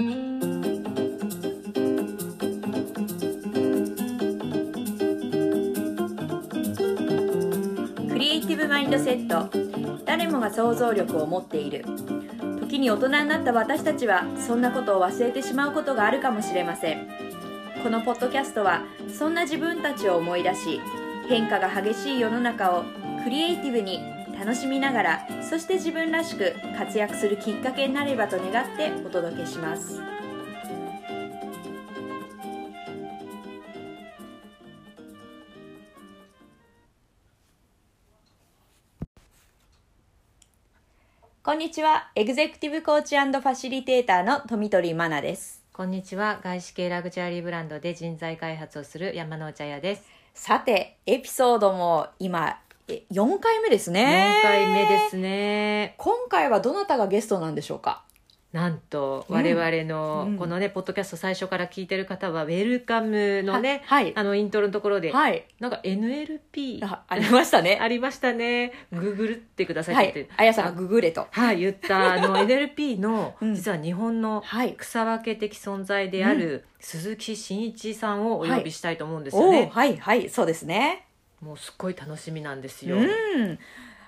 クリエイティブマインドセット。誰もが想像力を持っている。時に大人になった私たちはそんなことを忘れてしまうことがあるかもしれません。このポッドキャストはそんな自分たちを思い出し変化が激しい世の中をクリエイティブに楽しみながらそして自分らしく活躍するきっかけになればと願ってお届けします。こんにちは。エグゼクティブコーチファシリテーターの富取真奈です。こんにちは。外資系ラグジュアリーブランドで人材開発をする山之内彩です。さてエピソードも今え4回目ですね。4回目ですね。今回はどなたがゲストなんでしょうか？なんとうん。我々のうん。このね、ポッドキャスト最初から聞いてる方はウェルカムのね、ははい。あのイントロのところで、はい。なんか NLP あありましたね。ありましたね。ググってくださいはいって。言って、あやさんがググれと。はい言った。あの NLP のうん。実は日本のはい。草分け的存在である鈴木真一さんをお呼びしたいと思うんですよおね、ーはいはいそうですねもうすっごい楽しみなんですうよ、ん。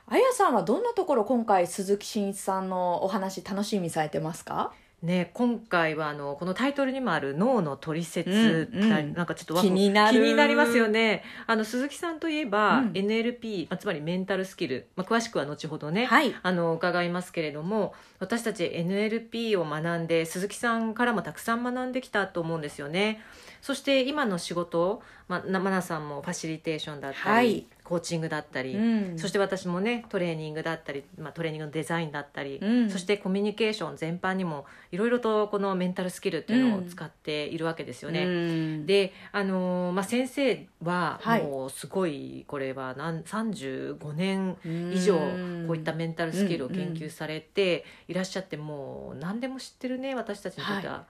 あやさんはどんなところ今回鈴木真一さんのお話楽しみにされてますか？ね、今回はあのこのタイトルにもある脳の取説、うんうん。なんかちょっと気になる。気になりますよね。あの鈴木さんといえば、うん。NLP、まあ、つまりメンタルスキル、まあ、詳しくは後ほどね、はい。あの伺いますけれども私たち NLP を学んで鈴木さんからもたくさん学んできたと思うんですよね。そして今の仕事、まあ、なまなさんもファシリテーションだったり、はい。コーチングだったり、うん。そして私もねトレーニングだったり、まあ、トレーニングのデザインだったり、うん。そしてコミュニケーション全般にもいろいろとこのメンタルスキルっていうのを使っているわけですよね。うん。で、あのーまあ、先生ははい。もうすごいこれはなん35年以上こういったメンタルスキルを研究されていらっしゃってもう何でも知ってるね私たちにとっては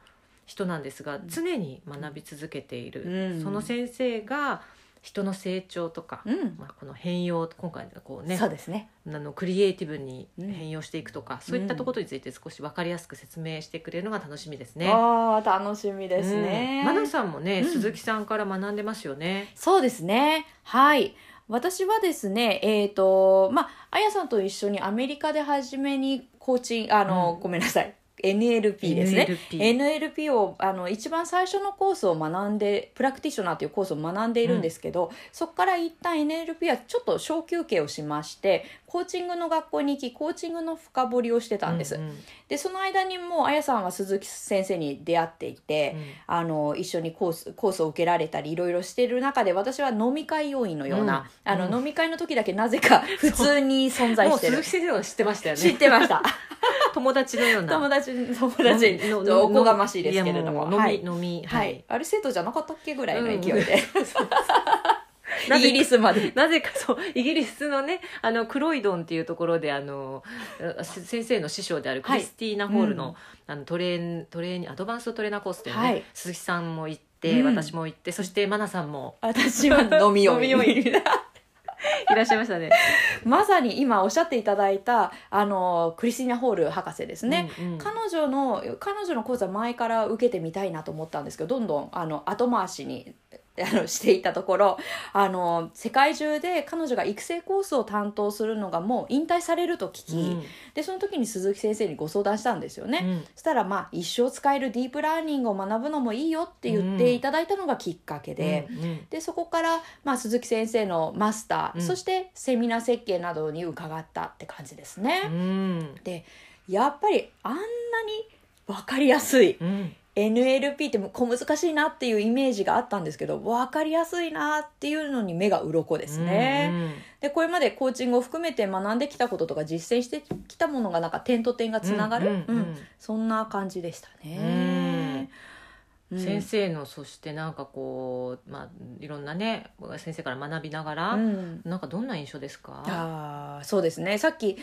人なんですが常に学び続けている、うん。その先生が人の成長とか、うん。まあ、この変容今回こうねそうですね。あのクリエイティブに変容していくとか、そういったところについて少し分かりやすく説明してくれるのが楽しみですね。ああ楽しみですね、うん、マナさんもね、うん。鈴木さんから学んでますよね。そうですね。はい。私はですね、えっ、と、まあ、あやさんと一緒にアメリカで初めにコーチンあの、うんごめんなさい。NLP ですね。NLP NLP をあの一番最初のコースを学んでプラクティショナーというコースを学んでいるんですけど、そこから一旦 NLP はちょっと小休憩をしましてコーチングの学校に行きコーチングの深掘りをしてたんです、うんうん。でその間にもうあやさんは鈴木先生に出会っていて、うん。あの一緒にコースコースを受けられたりいろいろしている中で私は飲み会要員のような、うん。あのうん飲み会の時だけなぜか普通に存在してる。鈴木先生は知ってましたよね。知ってました。友達のような。友達 友達おこがましいですけれども。飲み飲みははい。い。あれ生徒じゃなかったっけぐらいの勢いで、イギリスまで。なぜかそうイギリスのねあのクロイドンっていうところであの先生の師匠であるクリスティーナ・ホールの,、うんあのトレーントレーニアドバンストトレーナーコースでね、はい。鈴木さんも行って、うん。私も行ってそしてマナさんも私は飲み用飲み用意 いらっしゃいましたね。まさに今おっしゃっていただいたあのクリスティーナ・ホール博士ですね、うんうん彼女の彼女の講座前から受けてみたいなと思ったんですけどどんどんあの後回しにあのしていたところあの世界中で彼女が育成コースを担当するのがもう引退されると聞き、うん。でその時に鈴木先生にご相談したんですよね。うん。そしたらまあ一生使えるディープラーニングを学ぶのもいいよって言っていただいたのがきっかけで、うんうんでそこから、まあ、鈴木先生のマスター、うん。そしてセミナー設計などに伺ったって感じですね。うん。でやっぱりあんなに分かりやすいうん NLP って小難しいなっていうイメージがあったんですけど分かりやすいなっていうのに目が鱗ですね。うんでこれまでコーチングを含めて学んできたこととか実践してきたものがなんか点と点がつながる、うんうんうん。うん。そんな感じでしたね。うん。先生のそしてなんかこう、まあ、いろんなね先生から学びながら、うん。なんかどんな印象ですか？あーそうですね。さっき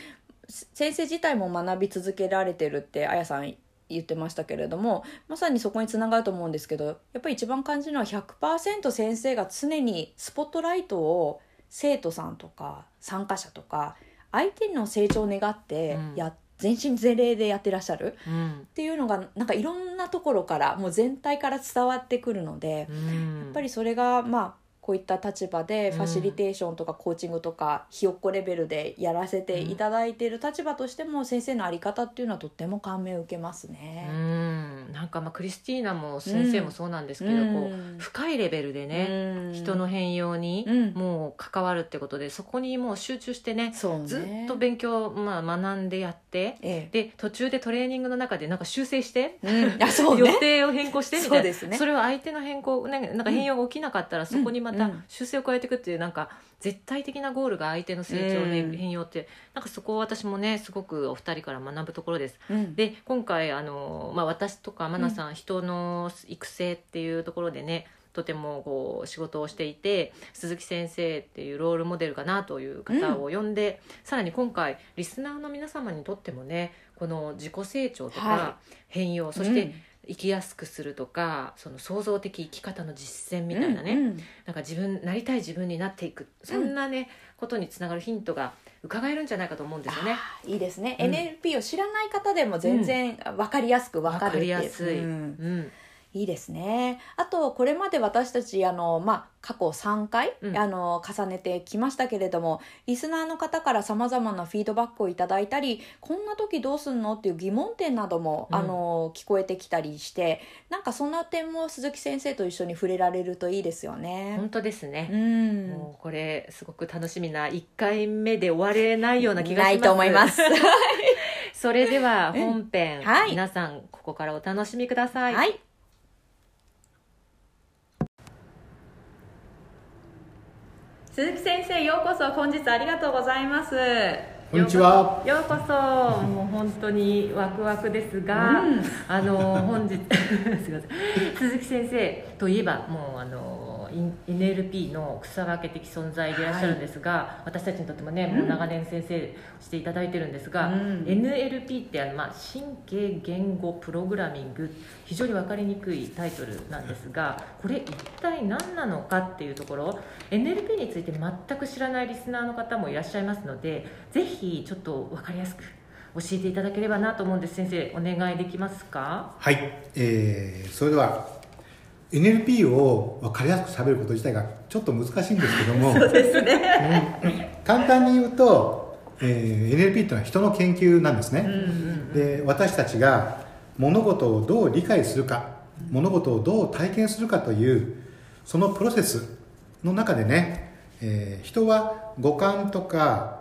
せ先生自体も学び続けられてるってあやさん言ってましたけれどもまさにそこにつながると思うんですけどやっぱり一番感じるのは100%先生が常にスポットライトを生徒さんとか参加者とか相手の成長を願ってうん。やっ全身全霊でやってらっしゃる。うん。っていうのがなんかいろんなところからもう全体から伝わってくるので、うん。やっぱりそれがまあこういった立場でうん。ファシリテーションとかコーチングとかひよっこレベルでやらせていただいている立場としても先生の在り方っていうのはとっても感銘を受けますうね。ん。なんかまあクリスティーナも先生もそうなんですけど、うん。こう深いレベルでね、うん。人の変容にうん。もう関わるってことでそこにもう集中してねね。ずっと勉強、まあ、学んでやってえで途中でトレーニングの中でなんか修正して、えうん、あそう 予ね定を変更してみたいな。そうですね。それは相手の変更なんかなんか変容が起きなかったらそこにまたうん。修正を加えていくっていうなんか絶対的なゴールが相手の成長でうん。変容ってなんかそこを私もねすごくお二人から学ぶところです。うん。で今回あの、まあ、私とかマナさん、人の育成っていうところでねとてもこう仕事をしていて鈴木先生っていうロールモデルかなという方を呼んで、さらに今回リスナーの皆様にとってもねこの自己成長とはか変容、そして生きやすくするとかその創造的生き方の実践みたいなね、うんうん。なんか自分なりたい自分になっていくそんなね、ことにつながるヒントが伺えるんじゃないかと思うんですよね。いいですね、うん。NLP を知らない方でも全然分かりやすく分かるっていう。わかりやすい、ううんんいいですね。あとこれまで私たちあの、まあ、過去3回、うん。あの重ねてきましたけれどもリスナーの方からさまざまなフィードバックをいただいたりこんな時どうすんのっていう疑問点なども、うん。あの聞こえてきたりしてなんかそんな点も鈴木先生と一緒に触れられるといいですよね。本当ですね、うん。もうこれすごく楽しみな1回目で終われないような気がします。ないと思います。それでは本編、はい。皆さんここからお楽しみください、はい鈴木先生ようこそ本日ありがとうございます。こんにちは。ようこそ。もう本当にワクワクですが、うん。あの本日 すみません。鈴木先生といえばもうあのイン NLP の草分け的存在でいらっしゃるんですが、私たちにとってもねもう長年先生していただいてるんですが、うん。NLP ってあの、まあ、神経言語プログラミング非常に分かりにくいタイトルなんですがこれ一体何なのかっていうところ NLP について全く知らないリスナーの方もいらっしゃいますのでぜひちょっと分かりやすく教えていただければなと思うんです。先生お願いできますか？はい、えーそれでは NLP を分かりやすく喋ること自体がちょっと難しいんですけども。そうですね、簡単に言うと、えー NLP っていうのは人の研究なんですね、で私たちが物事をどう理解するか物事をどう体験するかというそのプロセスの中でね、えー人は五感とか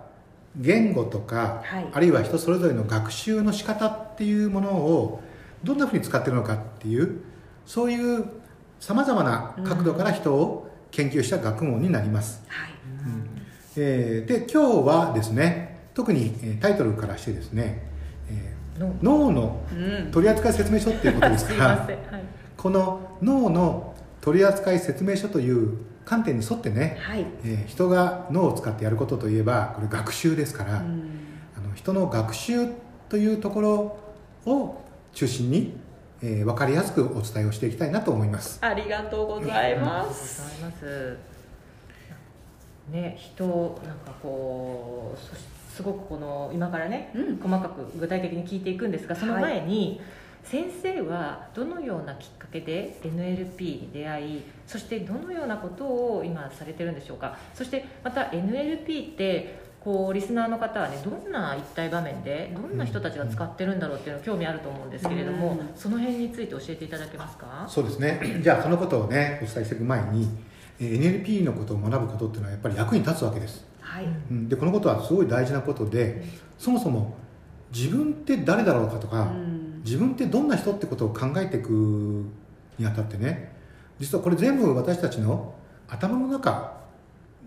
言語とか、はい。あるいは人それぞれの学習の仕方っていうものをどんなふうに使ってるのかっていうそういうさまざまな角度から人を研究した学問になります、はい。えーで今日はですね特にえータイトルからしてですね、えのー脳。のうん。取扱説明書っていうことですすから はい、この脳の取扱説明書という観点に沿ってね、はい。えー人が脳を使ってやることといえばこれ学習ですから、うん。あの人の学習というところを中心に、えー分かりやすくお伝えをしていきたいなと思いますありがとうございまあす。りがとうございます。ね、人なんかこうすごくこの今からね、うん細かく具体的に聞いていくんですがその前に、先生はどのようなきっかけで NLP に出会いそしてどのようなことを今されてるんでしょうかそしてまた NLP ってこうリスナーの方はねどんな一体場面でどんな人たちが使ってるんだろうっていうの興味あると思うんですけれども、うん。その辺について教えていただけますか？そうですね。じゃあそのことをねお伝えしていく前にえー NLP のことを学ぶことっていうのはやっぱり役に立つわけです。はい。うん。でこのことはすごい大事なことでそもそも自分って誰だろうかとか、うん。自分ってどんな人ってことを考えていくにあたってね実はこれ全部私たちの頭の中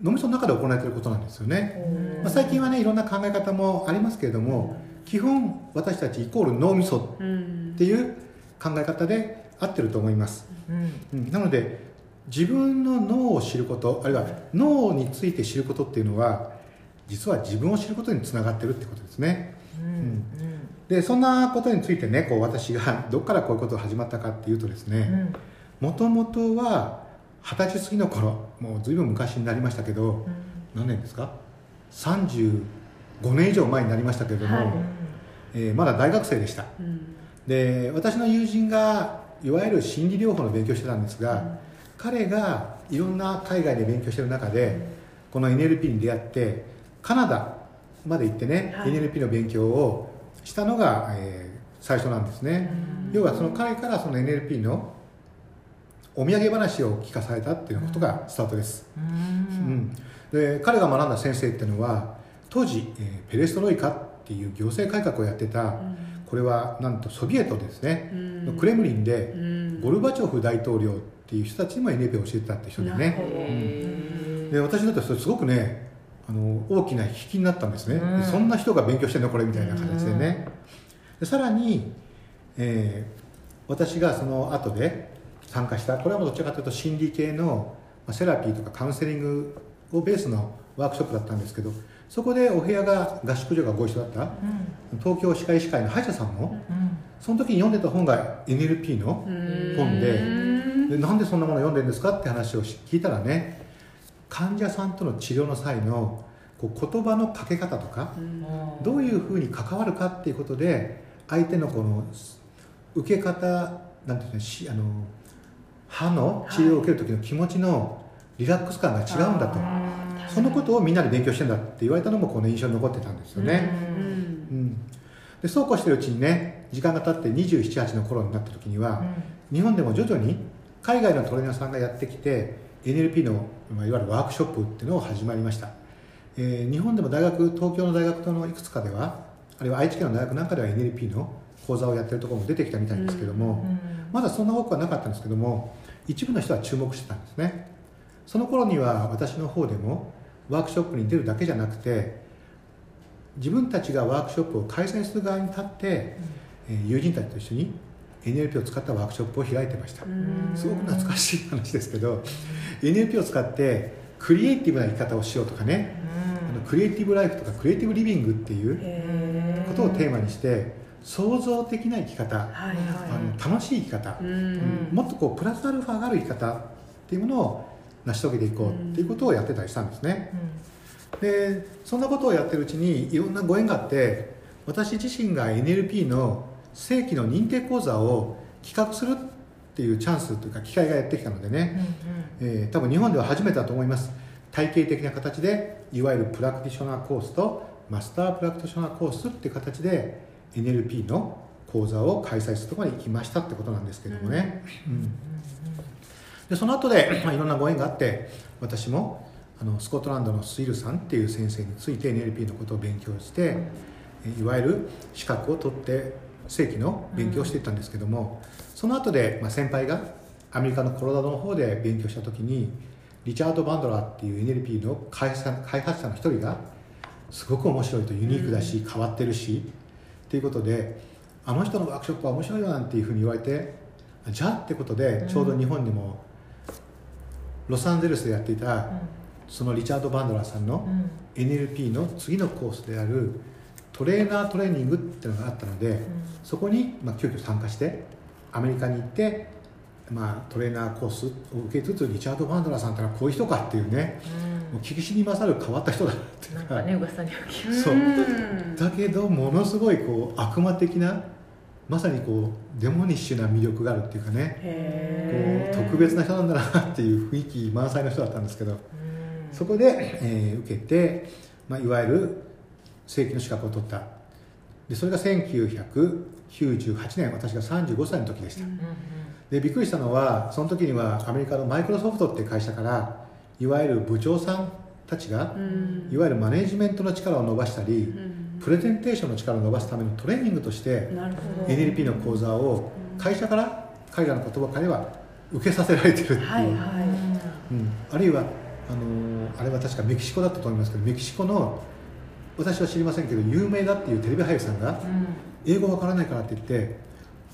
脳みその中で行われていることなんですよね、まあ、最近はねいろんな考え方もありますけれども基本私たちイコール脳みそうん。っていう考え方で合ってると思います、うん。うん。なので自分の脳を知ることあるいは脳について知ることっていうのは実は自分を知ることにつながってるってことですね。うん。でそんなことについてねこう私がどっからこういうことが始まったかっていうとですうんうねん。もともとは二十歳過ぎの頃もう随分昔になりましたけど何年ですか？35年以上前になりましたけれども、はい。えー、まだ大学生でした、うん、で私の友人がいわゆる心理療法の勉強してたんですが、うん、彼がいろんな海外で勉強してる中で、この NLP に出会ってカナダまで行ってね、はい、NLP の勉強をしたのが、えー、最初なんですね、要はその彼からその NLP のお土産話を聞かされたっていうことがスタートです、うん、で彼が学んだ先生っていうのは当時、えー、ペレストロイカっていう行政改革をやってた、これはなんとソビエトですね、のクレムリンで、ゴルバチョフ大統領っていう人たちにも NLP を教えてたって人でね、うん、で私だってそれすごくねあの大きな引きになったんですね、うん、そんな人が勉強してんのこれみたいな形でね、でさらに、えー、私がその後で参加した。これはどちらかというと心理系のセラピーとかカウンセリングをベースのワークショップだったんですけどそこでお部屋が合宿所がご一緒だった、うん、東京歯科医師会の歯医者さんも、うん、その時に読んでた本が NLP の本ででなんでそんなもの読んでるんですかって話を聞いたらね患者さんとの治療の際のこう言葉のかけ方とか、うん、どういうふうに関わるかっていうことで相手のこの受け方なんていうのあの歯の治療を受ける時の気持ちのリラックス感が違うんだと、そのことをみんなで勉強してんだって言われたのもこの印象に残ってたんですよね、うん、でそうこうしてるうちにね時間が経って278の頃になった時には、日本でも徐々に海外のトレーナーさんがやってきて NLP のいわゆるワークショップっていうのを始まりました、えー、日本でも大学東京の大学のいくつかではあるいは愛知県の大学なんかでは NLP の講座をやってるところも出てきたみたいですけども、まだそんな多くはなかったんですけども一部の人は注目してたんですね。その頃には私の方でもワークショップに出るだけじゃなくて自分たちがワークショップを開催する側に立って、うん、友人たちと一緒に NLP を使ったワークショップを開いてました。すごく懐かしい話ですけど NLP を使ってクリエイティブな生き方をしようとかねあのクリエイティブライフとかクリエイティブリビングっていうことをテーマにして創造的な生き方、はいはい、あの楽しい生き方、うん、もっとこうプラスアルファがある生き方っていうものを成し遂げていこうっていうことをやってたりしたんですね、うん、でそんなことをやってるうちにいろんなご縁があって私自身が NLP の正規の認定講座を企画するっていうチャンスというか機会がやってきたのでね、うんうん、えー、多分日本では初めてだと思います。体系的な形でいわゆるプラクティショナーコースとマスタープラクティショナーコースっていう形で NLP の講座を開催するところに行きましたってことなんですけどもね、うん。でその後で、まあ、いろんなご縁があって私もあのスコットランドのスイルさんっていう先生について NLP のことを勉強して、いわゆる資格を取って正規の勉強をしていったんですけども、その後で、まあ、先輩がアメリカのコロラドの方で勉強した時にリチャード・バンドラーっていう NLP の開発者の一人がすごく面白いとユニークだし変わってるしっていうことであの人のワークショップは面白いよなんていうふうに言われてじゃあってことでちょうど日本にもロサンゼルスでやっていた、そのリチャード・バンドラーさんの NLP の次のコースであるトレーナートレーニングっていうのがあったので、そこに、まあ、急遽参加してアメリカに行って、まあ、トレーナーコースを受けつつリチャード・バンドラーさんってのはこういう人かっていうね、もう聞きしに勝る変わった人だって。なんかね噂には聞く。そう。だけどものすごいこう悪魔的なまさにこうデモニッシュな魅力があるっていうかね。こう特別な人なんだなっていう雰囲気満載の人だったんですけど。そこで、えー、受けて、まあ、いわゆる正規の資格を取った。でそれが1998年私が35歳の時でした、でびっくりしたのはその時にはアメリカのマイクロソフトって会社からいわゆる部長さんたちが、いわゆるマネジメントの力を伸ばしたり、プレゼンテーションの力を伸ばすためのトレーニングとして NLP の講座を会社から彼らの言葉からは受けさせられてるっていう、はいはい、うん、あるいはあのあれは確かメキシコだったと思いますけどメキシコの私は知りませんけど有名だっていうテレビ俳優さんが、英語わからないからって言って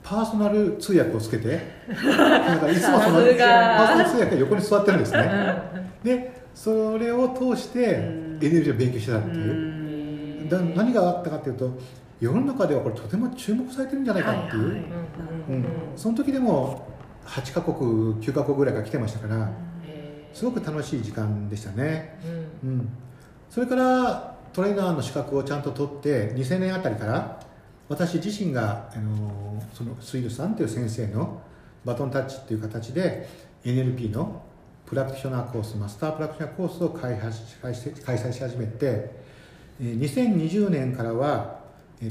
パーソナル通訳をつけて なんかいつもそのパーソナル通訳が横に座ってるんですね。でそれを通して NLP を勉強してたっていう。だ何があったかっていうと世の中ではこれとても注目されてるんじゃないかっていう、うんその時でも8カ国9カ国ぐらいが来てましたからすごく楽しい時間でしたね、うん、うん、それからトレーナーの資格をちゃんと取って2000年あたりから私自身があのそのスイルさんという先生のバトンタッチっていう形で NLP のプラクティショナーコースマスタープラクティショナーコースを開発開催し始めて2020年からは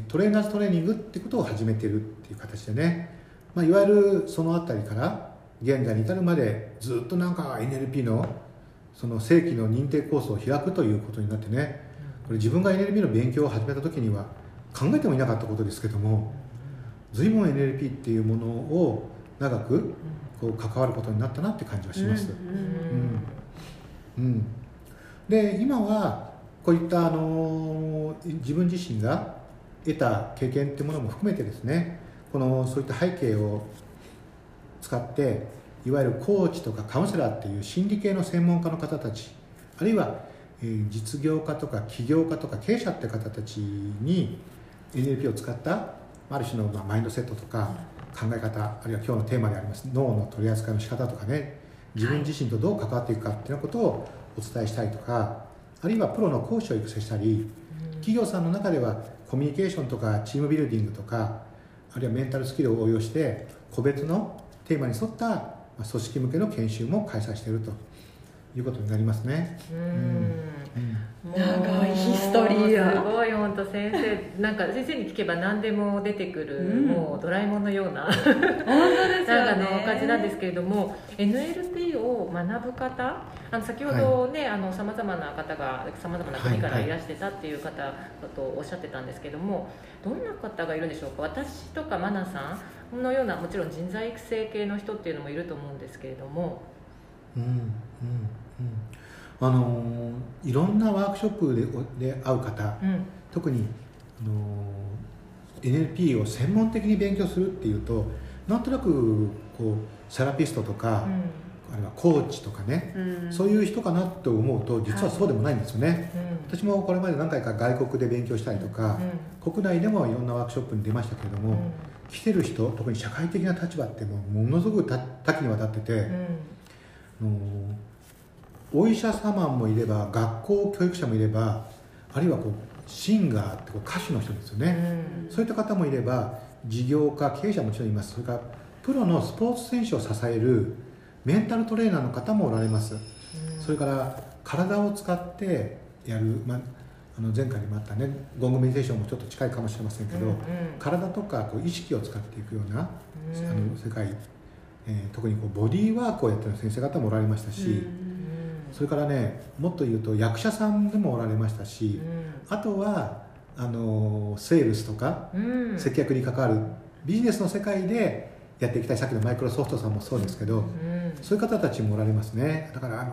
トレーナーズトレーニングってことを始めてるっていう形でね、まあ、いわゆるその辺りから現在に至るまでずっとなんか NLP のその正規の認定コースを開くということになってねこれ自分が NLP の勉強を始めた時には考えてもいなかったことですけども随分 NLP っていうものを長くこう関わることになったなって感じはします。うん、うん、で今はこういったあの自分自身が得た経験っていうものも含めてですねこのそういった背景を使っていわゆるコーチとかカウンセラーっていう心理系の専門家の方たちあるいは実業家とか起業家とか経営者って方たちに NLP を使ったある種のマインドセットとか考え方あるいは今日のテーマであります脳の取り扱いの仕方とかね自分自身とどう関わっていくかっていうことをお伝えしたいとかあるいはプロの講師を育成したり企業さんの中ではコミュニケーションとかチームビルディングとかあるいはメンタルスキルを応用して個別のテーマに沿った組織向けの研修も開催しているということになりますね。うん、長いヒストリーや。すごい本当先生。なんか先生に聞けば何でも出てくる、うん、もうドラえもんのような。本当ですよ、ね、なんかの感じなんですけれども NLP を学ぶ方あの先ほどね、さまざまな方がさまざまな国からいらしてたっていう方とおっしゃってたんですけども、どんな方がいるんでしょうか？私とかマナさんのようなもちろん人材育成系の人っていうのもいると思うんですけれども。うんうんあのいろんなワークショップでで会う方、うん、特に、あの NLP を専門的に勉強するっていうとなんとなくこうセラピストとか、うん、あるいはコーチとかね、うん、そういう人かなと思うと実はそうでもないんですよね、はい、私もこれまで何回か外国で勉強したりとか、国内でもいろんなワークショップに出ましたけれども、来てる人特に社会的な立場ってもうものすごく多岐にわたってて、のお医者様もいれば学校教育者もいればあるいはこうシンガーってこう歌手の人ですよね、うん、そういった方もいれば事業家経営者もちろんいます。それからプロのスポーツ選手を支えるメンタルトレーナーの方もおられます、うん、それから体を使ってやる、まあ、あの前回にもあったねゴングメディテーションもちょっと近いかもしれませんけど、うんうん、体とかこう意識を使っていくような、うん、あの世界えー、特にこうボディーワークをやってる先生方もおられましたし、それからねもっと言うと役者さんでもおられましたし、あとはあのセールスとか、接客に関わるビジネスの世界でやっていきたい。さっきのマイクロソフトさんもそうですけど、そういう方たちもおられますね。だからあの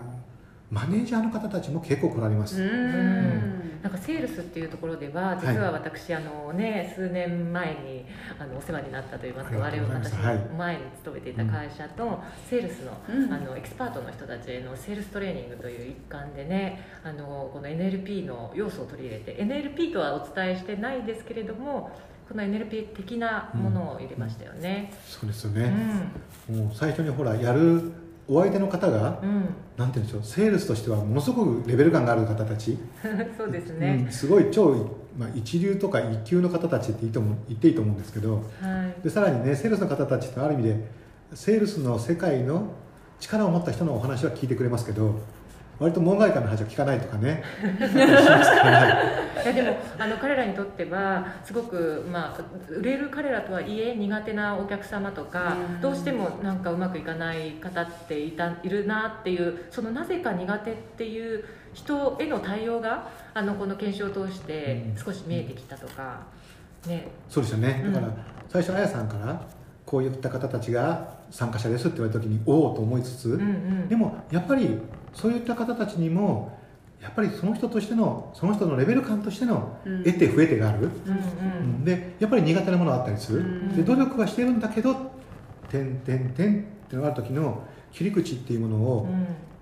マネージャーの方たちも結構来られます。うん。なんかセールスっていうところでは実は私、はい、あのね数年前にあのお世話になったといいますか我々私前に勤めていた会社と、セールスの,、あのエキスパートの人たちへのセールストレーニングという一環でねあのこの NLP の要素を取り入れて NLP とはお伝えしてないですけれどもこの NLP 的なものを入れましたよね、うん、そうですよね、うん、もう最初にほらやるお相手の方が、うん、なんていうんでしょうセールスとしてはものすごくレベル感がある方たち。そうですね、うん、すごい超、まあ、一流とか一級の方たちっていいと思言っていいと思うんですけど、はい、でさらにねセールスの方たちってある意味でセールスの世界の力を持った人のお話は聞いてくれますけど割と門外漢の話は聞かないとかね。いやでもあの彼らにとってはすごく、まあ、売れる彼らとはいえ苦手なお客様とかどうしてもなんかうまくいかない方っていたいるなっていうそのなぜか苦手っていう人への対応があのこの研修を通して少し見えてきたとか、ね、そうですよね。だから、最初あやさんからこういった方たちが参加者ですって言われた時におおと思いつつ、うんうん、でもやっぱりそういった方たちにもやっぱりその人としてのその人のレベル感としての得て増えてがある、うんうん、でやっぱり苦手なものがあったりする、うん。うん、で努力はしてるんだけど「てんてんてん」ってのある時の切り口っていうものを、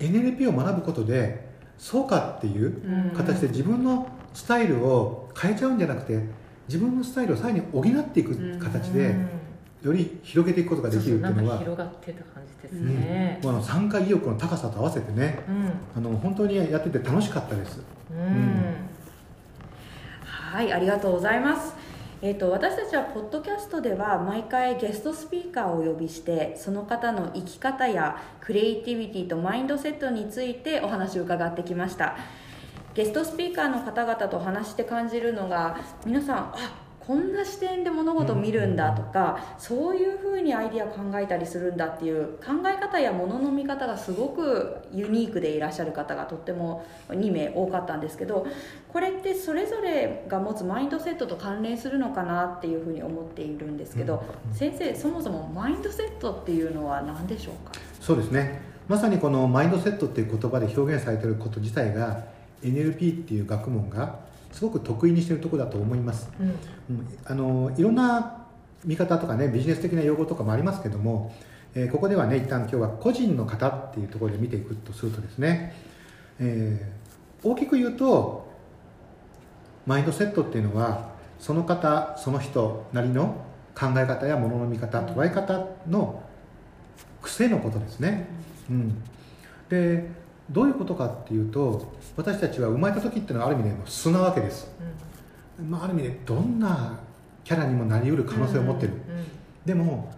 うん、NLP を学ぶことでそうかっていう形で自分のスタイルを変えちゃうんじゃなくて自分のスタイルをさらに補っていく形で、うん。うんより広げていくことができるっていうのは広がってたですね、うん、あの参加意欲の高さと合わせてね、うん、あの本当にやってて楽しかったです、うん、はいありがとうございます。えーと、私たちはポッドキャストでは毎回ゲストスピーカーをお呼びしてその方の生き方やクリエイティビティとマインドセットについてお話を伺ってきました。ゲストスピーカーの方々と話して感じるのが皆さんあこんな視点で物事を見るんだとか、そういうふうにアイディア考えたりするんだっていう考え方や物の見方がすごくユニークでいらっしゃる方がとっても2名多かったんですけどこれってそれぞれが持つマインドセットと関連するのかなっていうふうに思っているんですけど、先生そもそもマインドセットっていうのは何でしょうか？そうですね。まさにこのマインドセットっていう言葉で表現されていること自体が NLP っていう学問がすごく得意にしてるところだと思います、うん、あのいろんな見方とかねビジネス的な用語とかもありますけども、えー、ここではね一旦今日は個人の方っていうところで見ていくとするとですね、えー、大きく言うとマインドセットっていうのはその方その人なりの考え方やものの見方捉え方の癖のことですね、うん、でどういうことかっていうと私たちは生まれた時っていうのはある意味で素なわけです、うん、まあ、ある意味でどんなキャラにもなりうる可能性を持ってる、うんうん、でも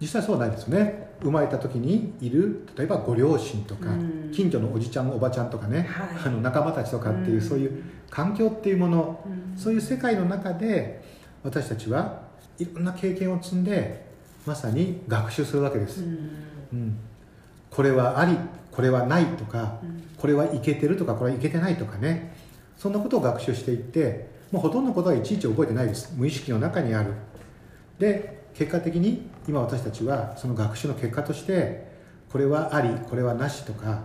実際そうはないですよね。生まれた時にいる例えばご両親とか、近所のおじちゃんおばちゃんとかね、はい、あの仲間たちとかっていう、そういう環境っていうもの、そういう世界の中で私たちはいろんな経験を積んでまさに学習するわけです、うん。これはありこれはないとか、これはいけてるとかこれはいけてないとかね。そんなことを学習していってもうほとんどのことはいちいち覚えてないです。無意識の中にある。で結果的に今私たちはその学習の結果としてこれはありこれはなしとか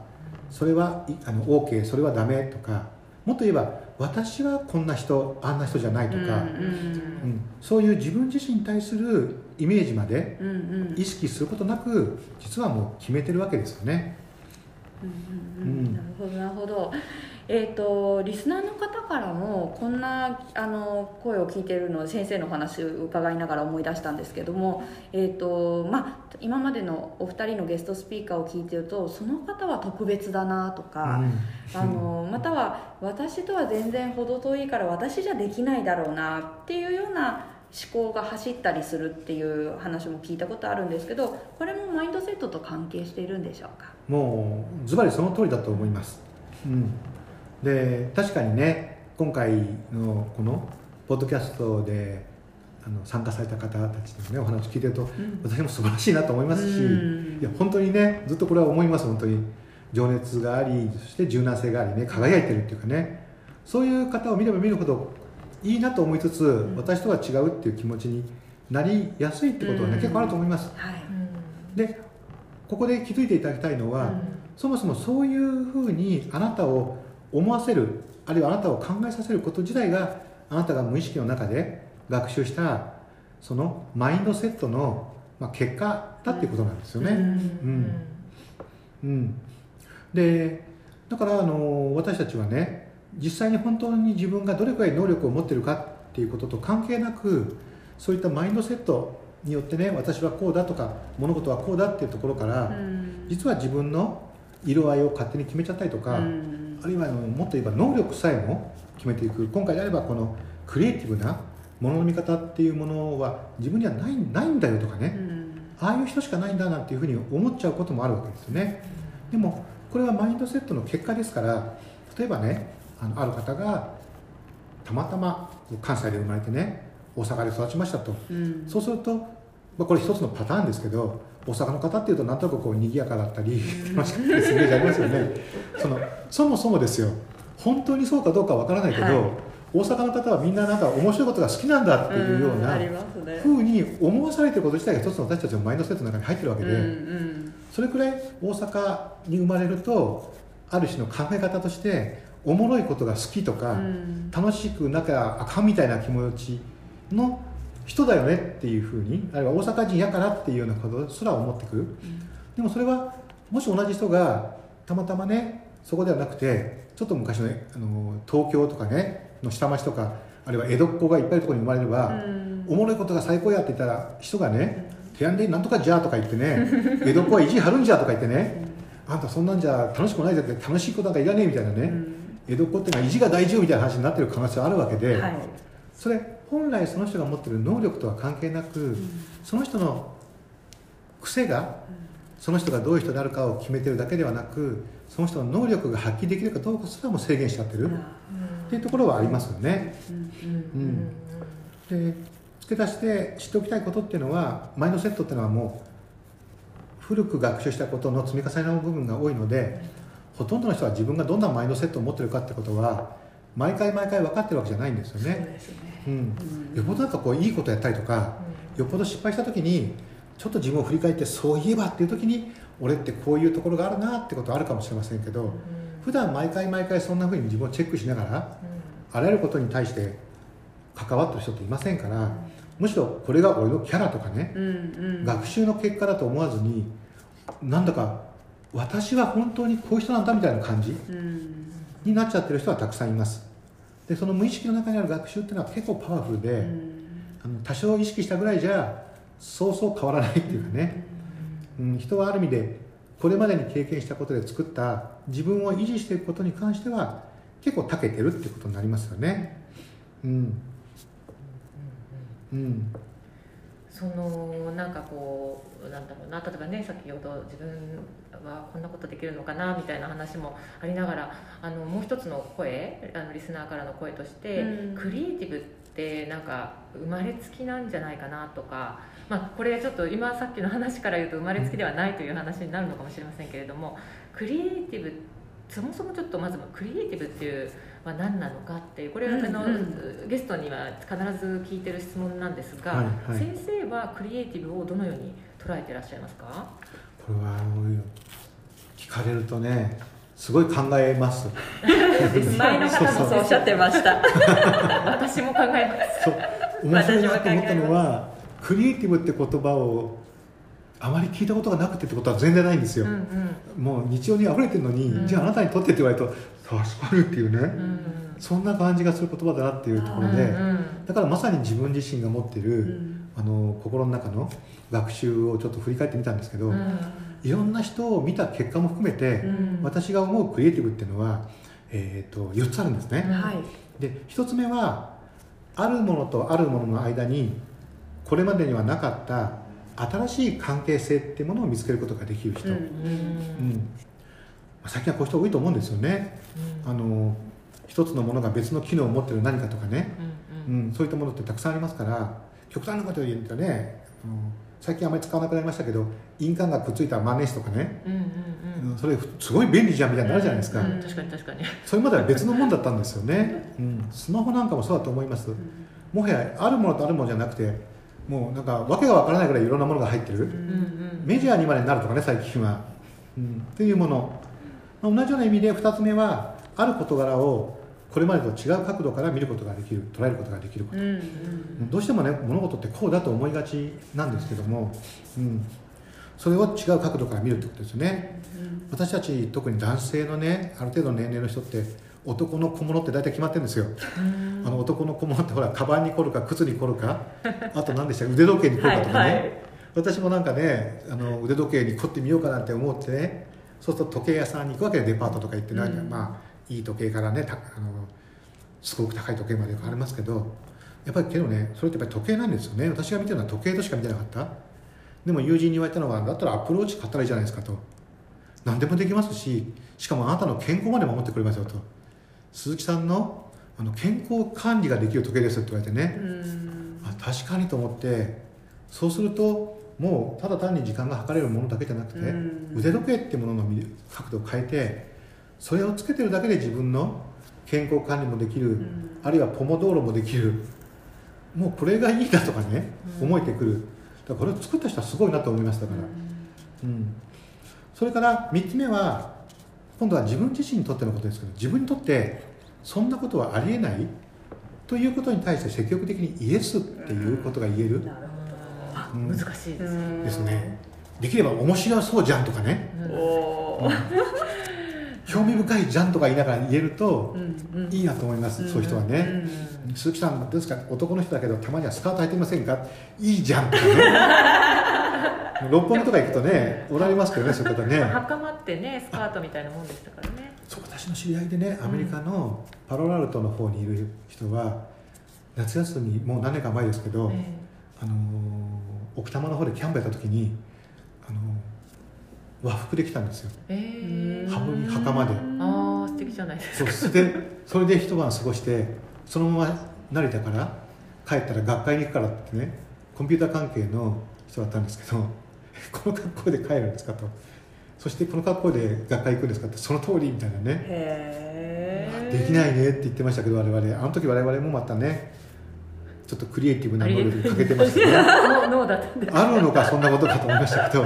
それはあの OK それはダメとかもっと言えば私はこんな人あんな人じゃないとか、うん、うん。うん、そういう自分自身に対するイメージまで意識することなく実はもう決めてるわけですよね。なるほどなるほど。えーと、リスナーの方からもこんなあの声を聞いてるの先生の話を伺いながら思い出したんですけども、えーとまあ、今までのお二人のゲストスピーカーを聞いてるとその方は特別だなとか、うん、あのまたは私とは全然程遠いから私じゃできないだろうなっていうような思考が走ったりするっていう話も聞いたことあるんですけどこれもマインドセットと関係しているんでしょうか？もうズバリその通りだと思います、うん、で確かにね今回のこのポッドキャストであの参加された方たちのねお話聞いてると、うん、私も素晴らしいなと思いますし、うん、いや本当にねずっとこれは思います本当に。情熱がありそして柔軟性がありね輝いてるっていうかねそういう方を見れば見るほどいいなと思いつつ、うん、私とは違うっていう気持ちになりやすいってことはね、結構あると思います、はい、でここで気づいていただきたいのは、そもそもそういうふうにあなたを思わせるあるいはあなたを考えさせること自体があなたが無意識の中で学習したそのマインドセットの、まあ、結果だっていうことなんですよね。うん、うん、でだからあの私たちはね実際に本当に自分がどれくらい能力を持ってるかっていうことと関係なくそういったマインドセットによってね私はこうだとか物事はこうだっていうところから、実は自分の色合いを勝手に決めちゃったりとか、あるいはもっと言えば能力さえも決めていく。今回であればこのクリエイティブなものの見方っていうものは自分にはないないんだよとかね、ああいう人しかないんだなんていうふうに思っちゃうこともあるわけですよね、でもこれはマインドセットの結果ですから例えばねあのある方がたまたま関西で生まれてね大阪で育ちましたと、うん、そうすると、まあ、これ一つのパターンですけど大阪の方っていうとなんとなくこう賑やかだったり楽しかったりするイメージありますよね。そのそもそもですよ。本当にそうかどうかわからないけど、はい、大阪の方はみんななんか面白いことが好きなんだっていうようなふうに思わされてること自体が一つの私たちのマインドセットの中に入ってるわけで、うんうん、それくらい大阪に生まれるとある種の考え方としておもろいことが好きとか、うん、楽しくなきゃあかんみたいな気持ちの人だよねっていうふうにあるいは大阪人やからっていうようなことすら思ってく。る、うん、でもそれはもし同じ人がたまたまねそこではなくてちょっと昔のあの東京とかねの下町とかあるいは江戸っ子がいっぱいいるところに生まれれば、うん、おもろいことが最高やって言ったら人がね「手やんでなんとかじゃ」とか言ってね「江戸っ子は意地張るんじゃ」とか言ってね「あんたそんなんじゃ楽しくないぜ」って楽しいことなんかいらねえみたいなね、江戸っ子っていうのは意地が大事よみたいな話になってる可能性はあるわけで、はい、それ本来その人が持ってる能力とは関係なく、その人の癖がその人がどういう人であるかを決めてるだけではなくその人の能力が発揮できるかどうかすらも制限しちゃってる、っていうところはありますよね。うん。で付け足して知っておきたいことっていうのはマインドセットっていうのはもう古く学習したことの積み重ねの部分が多いのでほとんどの人は自分がどんなマインドセットを持ってるかってことは毎回毎回分かってるわけじゃないんですよね。ね。うん、よっぽどなんかこういいことやったりとか、よっぽど失敗した時にちょっと自分を振り返ってそういえばっていう時に俺ってこういうところがあるなってことあるかもしれませんけど、うん、普段毎回毎回そんなふうに自分をチェックしながら、あらゆることに対して関わってる人っていませんから、むしろこれが俺のキャラとかね、うんうん、学習の結果だと思わずになんだか私は本当にこういう人なんだみたいな感じになっちゃってる人はたくさんいます。でその無意識の中にある学習っていうのは結構パワフルで、あの多少意識したぐらいじゃそうそう変わらないっていうかね、うん、人はある意味でこれまでに経験したことで作った自分を維持していくことに関しては結構長けてるってことになりますよね。うん。うん。そのなんかこうなんだろうな。例えばね先ほど自分はこんなことできるのかなみたいな話もありながらあのもう一つの声あのリスナーからの声として、うん、クリエイティブってなんか生まれつきなんじゃないかなとか、まあ、これちょっと今さっきの話から言うと生まれつきではないという話になるのかもしれませんけれどもクリエイティブそもそもちょっとまずクリエイティブっていうは何なのかっていうこれはあの、ゲストには必ず聞いてる質問なんですが、はいはい、先生はクリエイティブをどのように捉えてらっしゃいますか？これは聞かれるとねすごい考えます。前の方もそうおっしゃってました。私も考えます。そう面白いなと思ったのはクリエイティブって言葉をあまり聞いたことがなくてってことは全然ないんですよ、うんうん、もう日常に溢れてるのに、うん、じゃああなたにとってって言われると助かるっていうね、うん、そんな感じがする言葉だなっていうところで、うんうん、だからまさに自分自身が持ってる、うん、あの心の中の学習をちょっと振り返ってみたんですけど、うん、いろんな人を見た結果も含めて、私が思うクリエイティブっていうのは、えーと、4つあるんですね、はい、で1つ目はあるものとあるものの間にこれまでにはなかった新しい関係性っていうものを見つけることができる人、うん、うん、最近はこういう人多いと思うんですよね、うん、あの一つのものが別の機能を持ってる何かとかね、うん、うん、そういったものってたくさんありますから極端なことを言うとね、うん、最近あまり使わなくなりましたけど印鑑がくっついた万年筆とかね、うんうんうん、それすごい便利じゃんみたいになるじゃないですか、うんうん、確かに確かに。それまでは別のもんだったんですよね、うん、スマホなんかもそうだと思います、もはやあるものとあるものじゃなくてもうなんか訳がわからないぐらいいろんなものが入ってる、うんうん、メジャーにまでなるとかね最近は、うん、っていうもの。同じような意味で2つ目はある事柄をこれまでと違う角度から見ることができる捉えることができること、うんうん、どうしてもね物事ってこうだと思いがちなんですけども、うん、それを違う角度から見るってことですね、うん、私たち特に男性のねある程度の年齢の人って男の小物って大体決まってるんですよ。あの男の小物ってほらカバンに凝るか靴に凝るか あと何でした腕時計に凝るかとかね、はいはい、私もなんかねあの腕時計に凝ってみようかなんて思ってねそうすると時計屋さんに行くわけでデパートとか行って何か、まあいい時計からねあのすごく高い時計までありますけどやっぱりけどねそれってやっぱり時計なんですよね。私が見てるのは時計としか見てなかった。でも友人に言われたのはだったらアプローチ買ったらいいじゃないですかと。何でもできますししかもあなたの健康まで守ってくれますよと。鈴木さんのあの健康管理ができる時計ですって言われてね。あ確かにと思ってそうするともうただ単に時間が測れるものだけじゃなくて腕時計ってものの角度を変えてそれをつけてるだけで自分の健康管理もできるあるいはポモ道路もできる。もうこれがいいだとかね思えてくる。だからこれを作った人はすごいなと思いましたから、うん、それから3つ目は今度は自分自身にとってのことですけど自分にとってそんなことはありえないということに対して積極的にイエスっていうことが言える、うん、難しいですね。ですね。できれば面白そうじゃんとかね、うん、興味深いじゃんとか言いながら言えるといいなと思います、そういう人はね、鈴木さんどうですか？男の人だけどたまにはスカート履いてませんか？いいじゃんとかね。六本木とか行くとねおられますけどね そういう方ね。袴ってねスカートみたいなもんでしたからね。そう私の知り合いでねアメリカのパロラルトの方にいる人は、夏休みもう何年か前ですけど、えあのー奥多摩の方でキャンプやった時に、あのー和服で来たんですよ。ええ羽織袴で。ああ素敵じゃないですか。そうでそれで一晩過ごしてそのまま成田から帰ったら学会に行くからってねコンピューター関係の人だったんですけど この格好で帰るんですかとそしてこの格好で学会行くんですかってその通りみたいなね。できないねって言ってましたけど我々。あの時我々もまたねちょっとクリエイティブな能力かけてましたね。あるのかそんなことかと思いましたけど、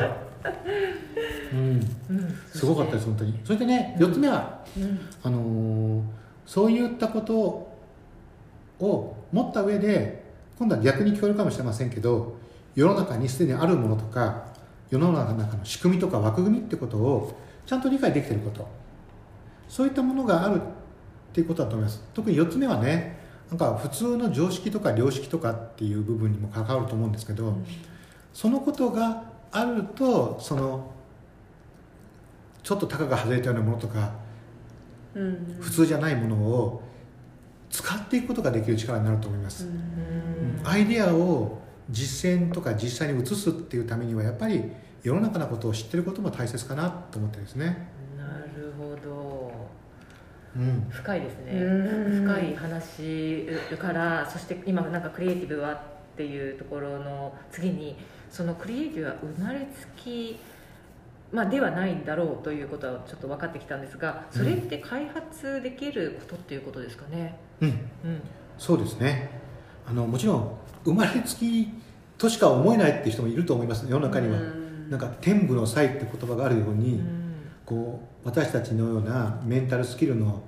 すごかったです本当に。それでね4つ目は、うん。あのーそういったことを持った上で今度は逆に聞こえるかもしれませんけど世の中にすでにあるものとか世の中の仕組みとか枠組みってことをちゃんと理解できていること。そういったものがあるっていうことだと思います。特に4つ目はねなんか普通の常識とか良識とかっていう部分にも関わると思うんですけど、そのことがあるとそのちょっと高が外れたようなものとかうん。普通じゃないものを使っていくことができる力になると思います、うん。アイデアを実践とか実際に移すっていうためにはやっぱり世の中のことを知ってることも大切かなと思ってですね、なるほど。うん、深いですね。うん。深い話からそして今なんかクリエイティブはっていうところの次にそのクリエイティブは生まれつき、まあ、ではないんだろうということはちょっと分かってきたんですがそれって開発できることっていうことですかね？うん、うん。そうですね。あのもちろん生まれつきとしか思えないっていう人もいると思います世の中には、なんか天賦の才って言葉があるように、うん。こう私たちのようなメンタルスキルの、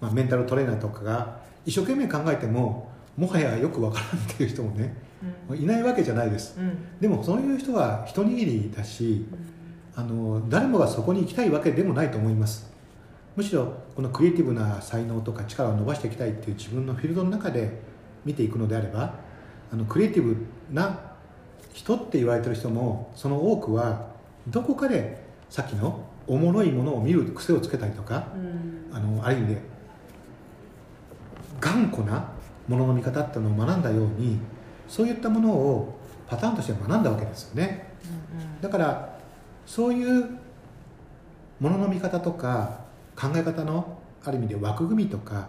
まあ、メンタルトレーナーとかが一生懸命考えてももはやよくわからんっていう人もねいないわけじゃないです。うん。でもそういう人は一握りだしあの誰もがそこに行きたいわけでもないと思います。むしろこのクリエイティブな才能とか力を伸ばしていきたいっていう自分のフィールドの中で見ていくのであればあのクリエイティブな人って言われてる人もその多くはどこかでさっきのおもろいものを見る癖をつけたりとかあのある意味で頑固なものの見方っていうのを学んだようにそういったものをパターンとして学んだわけですよね。だからそういうものの見方とか考え方のある意味で枠組みとか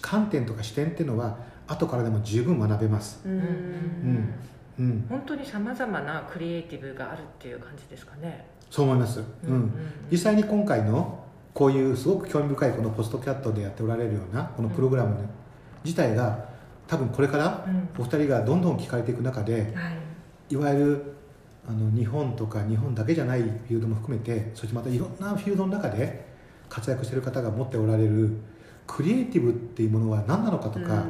観点とか視点っていうのは後からでも十分学べます。うん。うん。うん。うん本当にさまざまなクリエイティブがあるっていう感じですかね。そう思います、うん。実際に今回のこういうすごく興味深いこのポストキャットでやっておられるようなこのプログラム自体が多分これからうん。お二人がどんどん聞かれていく中ではい。いわゆるあの日本とか日本だけじゃないフィールドも含めてそしてまたいろんなフィールドの中で活躍している方が持っておられるクリエイティブっていうものは何なのかとか、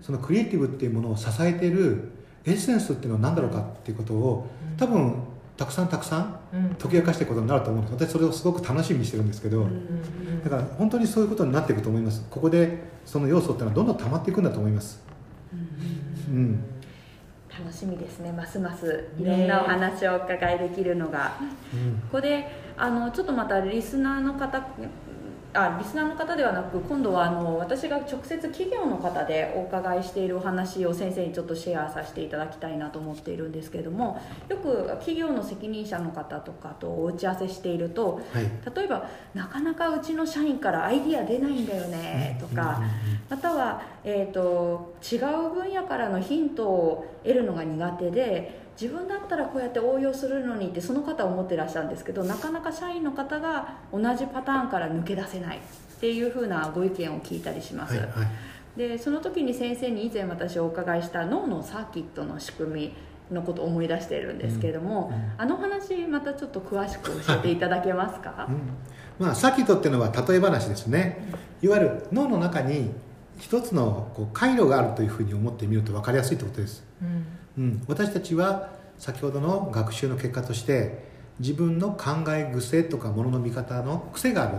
そのクリエイティブっていうものを支えているエッセンスっていうのは何だろうかっていうことを多分たくさんたくさんうん。解き明かしていくことになると思うんです。私それをすごく楽しみにしてるんですけど、だから本当にそういうことになっていくと思います。ここでその要素っていうのはどんどん溜まっていくんだと思います。うん楽しみですねますます。いろんなお話をお伺いできるのが、うん。ここであのちょっとまたリスナーの方あリスナーの方ではなく今度はあの私が直接企業の方でお伺いしているお話を先生にちょっとシェアさせていただきたいなと思っているんですけれどもよく企業の責任者の方とかとお打ち合わせしているとはい。例えばなかなかうちの社員からアイディア出ないんだよねとか、または、えー、と違う分野からのヒントを得るのが苦手で自分だったらこうやって応用するのにってその方は思ってらっしゃるんですけどなかなか社員の方が同じパターンから抜け出せないっていうふうなご意見を聞いたりします、はいはい。でその時に先生に以前私お伺いした脳のサーキットの仕組みのことを思い出しているんですけれども、うんうん。あの話またちょっと詳しく教えていただけますか、うん。まあ、サーキットっていうのは例え話ですね。いわゆる脳の中に一つのこう回路があるというふうに思ってみると分かりやすいということです、うんうん、私たちは先ほどの学習の結果として自分の考え癖とかものの見方の癖がある。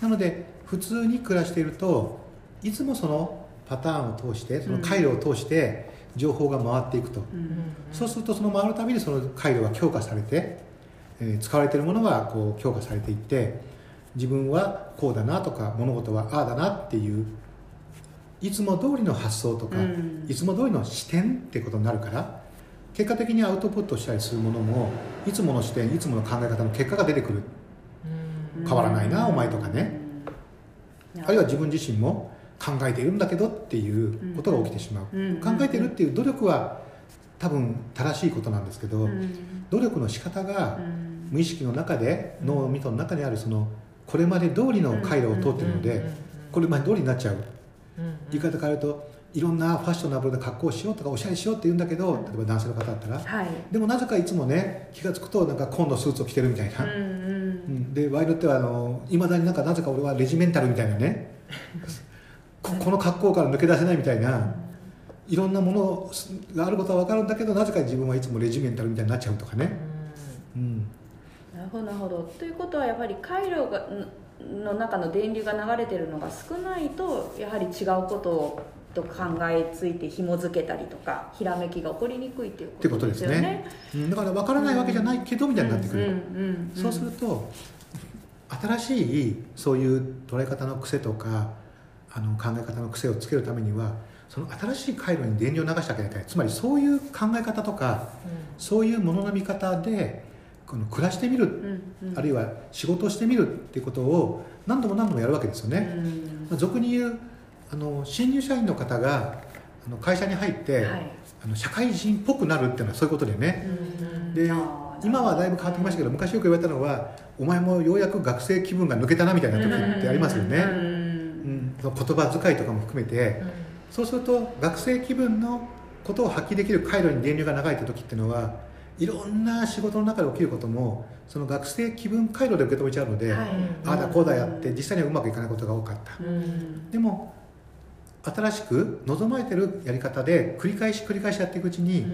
なので普通に暮らしているといつもそのパターンを通してその回路を通して情報が回っていくと、うんうん。そうするとその回るたびにその回路が強化されて、えー使われているものがこう強化されていって自分はこうだなとか物事はああだなっていういつも通りの発想とか、うん。いつも通りの視点ってことになるから結果的にアウトプットしたりするものもいつもの視点いつもの考え方の結果が出てくる。うん。変わらないなお前とかね。うん。あるいは自分自身も考えているんだけどっていうことが起きてしまう、うん。考えてるっていう努力は多分正しいことなんですけど、うん。努力の仕方がうん。無意識の中で脳みその中にあるそのこれまで通りの回路を通ってるのでこれまで通りになっちゃう言い方変えるといろんなファッショナブルな格好をしようとかおしゃれしようって言うんだけど例えば男性の方だったらはい。でもなぜかいつもね気が付くとなんか紺のスーツを着てるみたいな、うんうん。で場合によってはあのいまだになんかなぜか俺はレジメンタルみたいなね。ここの格好から抜け出せないみたいな。いろんなものがあることは分かるんだけどなぜか自分はいつもレジメンタルみたいになっちゃうとかね、うん、なるほどなるほど。ということはやっぱり回路がんの中の電流が流れてるのが少ないとやはり違うことをと考えついて紐付けたりとかひらめきが起こりにくいっていうことですね。うんだから分からないわけじゃないけどみたいになってくる、うんうんうんそうすると新しいそういう捉え方の癖とかあの考え方の癖をつけるためにはその新しい回路に電流を流してあげなきゃいけない。つまりそういう考え方とかそういうものの見方でこの暮らしてみる、うんうん。あるいは仕事をしてみるっていうことを何度も何度もやるわけですよね、うん。まあ俗に言うあの新入社員の方があの会社に入って、はい。あの社会人っぽくなるっていうのはそういうことでね、うんで今はだいぶ変わってきましたけど昔よく言われたのはお前もようやく学生気分が抜けたなみたいな時ってありますよね、うん言葉遣いとかも含めて。そうすると学生気分のことを発揮できる回路に電流が流れた時っていうのはいろんな仕事の中で起きることもその学生気分回路で受け止めちゃうので、はい。ああだこうだやって実際にはうまくいかないことが多かった、うん。でも新しく望まれてるやり方で繰り返し繰り返しやっていくうちに、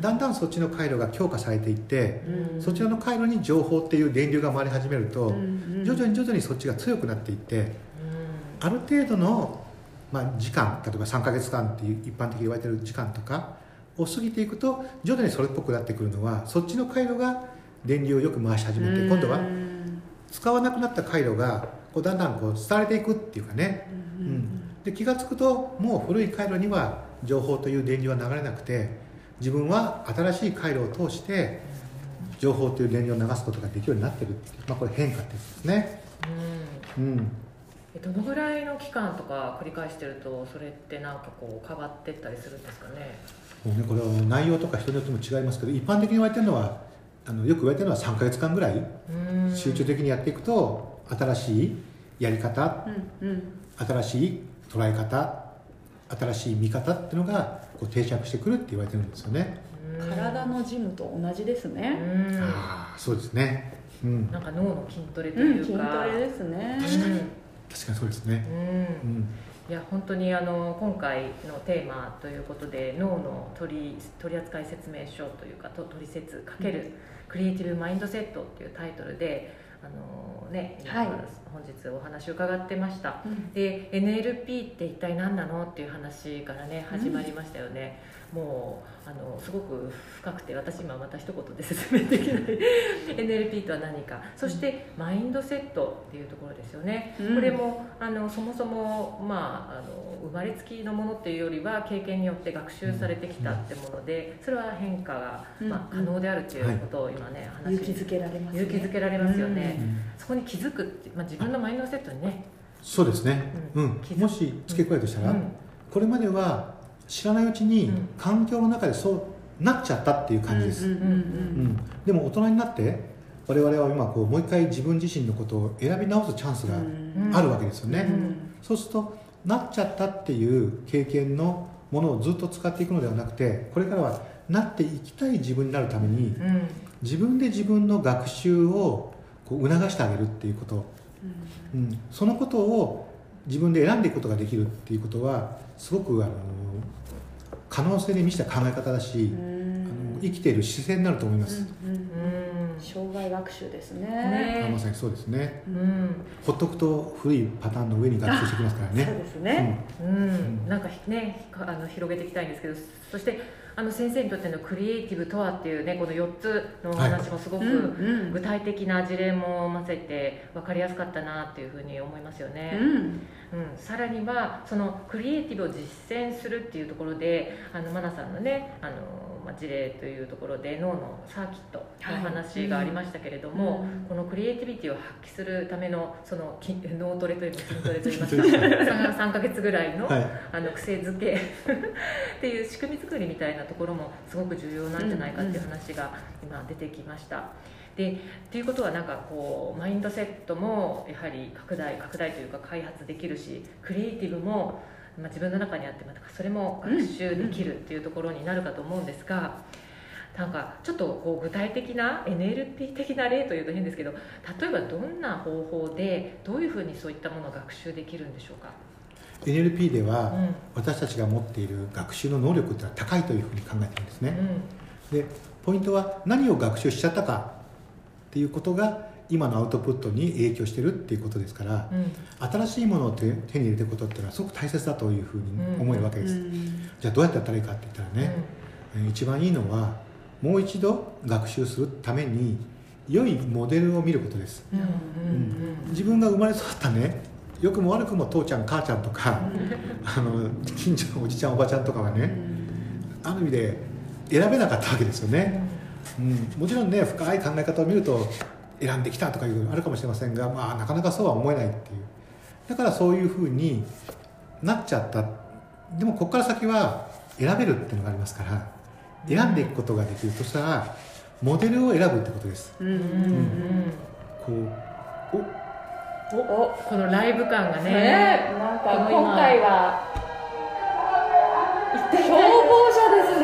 だんだんそっちの回路が強化されていって、うん。そちらの回路に情報っていう電流が回り始めると、うん徐々に徐々にそっちが強くなっていってある程度の、まあ、時間例えば3ヶ月間っていう一般的に言われてる時間とかを過ぎていくと徐々にそれっぽくなってくるのはそっちの回路が電流をよく回し始めて今度は使わなくなった回路がこうだんだんこう伝われていくっていうかね、うんうんで気が付くともう古い回路には情報という電流は流れなくて自分は新しい回路を通して情報という電流を流すことができるようになってるっていう、まあ、これ変化ってやつですね。うん。えどのぐらいの期間とか繰り返してるとそれってなんかこう変わってったりするんですかね？もうね、これは内容とか人によっても違いますけど一般的に言われてるのはあのよく言われてるのは3ヶ月間ぐらい集中的にやっていくと新しいやり方うんうん。新しい捉え方新しい見方っていうのがこう定着してくるって言われてるんですよね、体のジムと同じですね。うん。ああそうですね。うん。なんか脳の筋トレとうんいうか、筋トレですね。確かに。確かにそうですね。うん。うんいや本当にあの今回のテーマということで脳の取り取扱説明書というかと取説かけるクリエイティブマインドセットっていうタイトルであのね、はい本日お話を伺ってました。うん。で NLP って一体何なの？っていう話からね始まりましたよね、もうあのすごく深くて私今また一言で説明できない。NLP とは何か。そしてマインドセットっていうところですよね、うん。これもあのそもそも、まあ、あの生まれつきのものっていうよりは経験によって学習されてきたってものでそれは変化が、うん。まあ、可能であるということを今ね、話勇気づけられますね。勇気づけられますよね、うん。そこに気づくって、まあ、自分のマインドセットにね。そうですね、ううん。もし付け加えるとしたら、うん。これまでは知らないうちにうん。環境の中でそうなっちゃったっていう感じです、でも大人になって我々は今こうもう一回自分自身のことを選び直すチャンスがうん。あるわけですよね、うん。そうするとなっちゃったっていう経験のものをずっと使っていくのではなくてこれからはなっていきたい自分になるためにうん。自分で自分の学習をこう促してあげるっていうこと、うん、そのことを自分で選んでいくことができるっていうことはすごくあの可能性に満ちた考え方だし、うん。あの生きている姿勢になると思います、うんうんうん。障害学習ですね。ね。あまさにそうですね。うん。ほっとくと古いパターンの上に学習してきますからそうねですね、うん。ん。なんかねかあの広げていきたいんですけどそしてあの先生にとってのクリエイティブとはっていうねこの4つのお話もすごく具体的な事例も混ぜて分かりやすかったなっていうふうに思いますよね。うん、うん、さらにはそのクリエイティブを実践するっていうところであのマナさんのねあのまあ、事例というところで脳のサーキットの話がありましたけれども、はいうん、このクリエイティビティを発揮するためのその脳トレというか筋トレといいますか 3, 3ヶ月ぐらいのはい、あの癖づけっていう仕組み作りみたいなところもすごく重要なんじゃないかっていう話が今出てきました。でということはなんかこうマインドセットもやはり拡大拡大というか開発できるしクリエイティブもまあ、自分の中にあってまたそれも学習できるっていうところになるかと思うんですが、なんかちょっとこう具体的な NLP 的な例というと変ですけど例えばどんな方法でどういうふうにそういったものを学習できるんでしょうか？NLP では、私たちが持っている学習の能力ってのは高いというふうに考えてるんですね、うん、でポイントは何を学習しちゃったかっていうことが今のアウトプットに影響してるっていうことですから、うん、新しいものを手に入れていくことっていうのはすごく大切だというふうに思えるわけです、うん、じゃあどうやってやったらいいかって言ったらね、うん、一番いいのはもう一度学習するために良いモデルを見ることです、自分が生まれ育ったね良くも悪くも父ちゃん母ちゃんとかあの近所のおじちゃんおばちゃんとかはねある意味で選べなかったわけですよね、うん、もちろんね深い考え方を見ると選んできたとかいうのあるかもしれませんが、まあ、なかなかそうは思えないっていう。だからそういうふうになっちゃった。でもここから先は選べるっていうのがありますから選んでいくことができる。としたらモデルを選ぶってことです。うん、うん、こうおおこのライブ感がね、ね、なんか今回は消防車です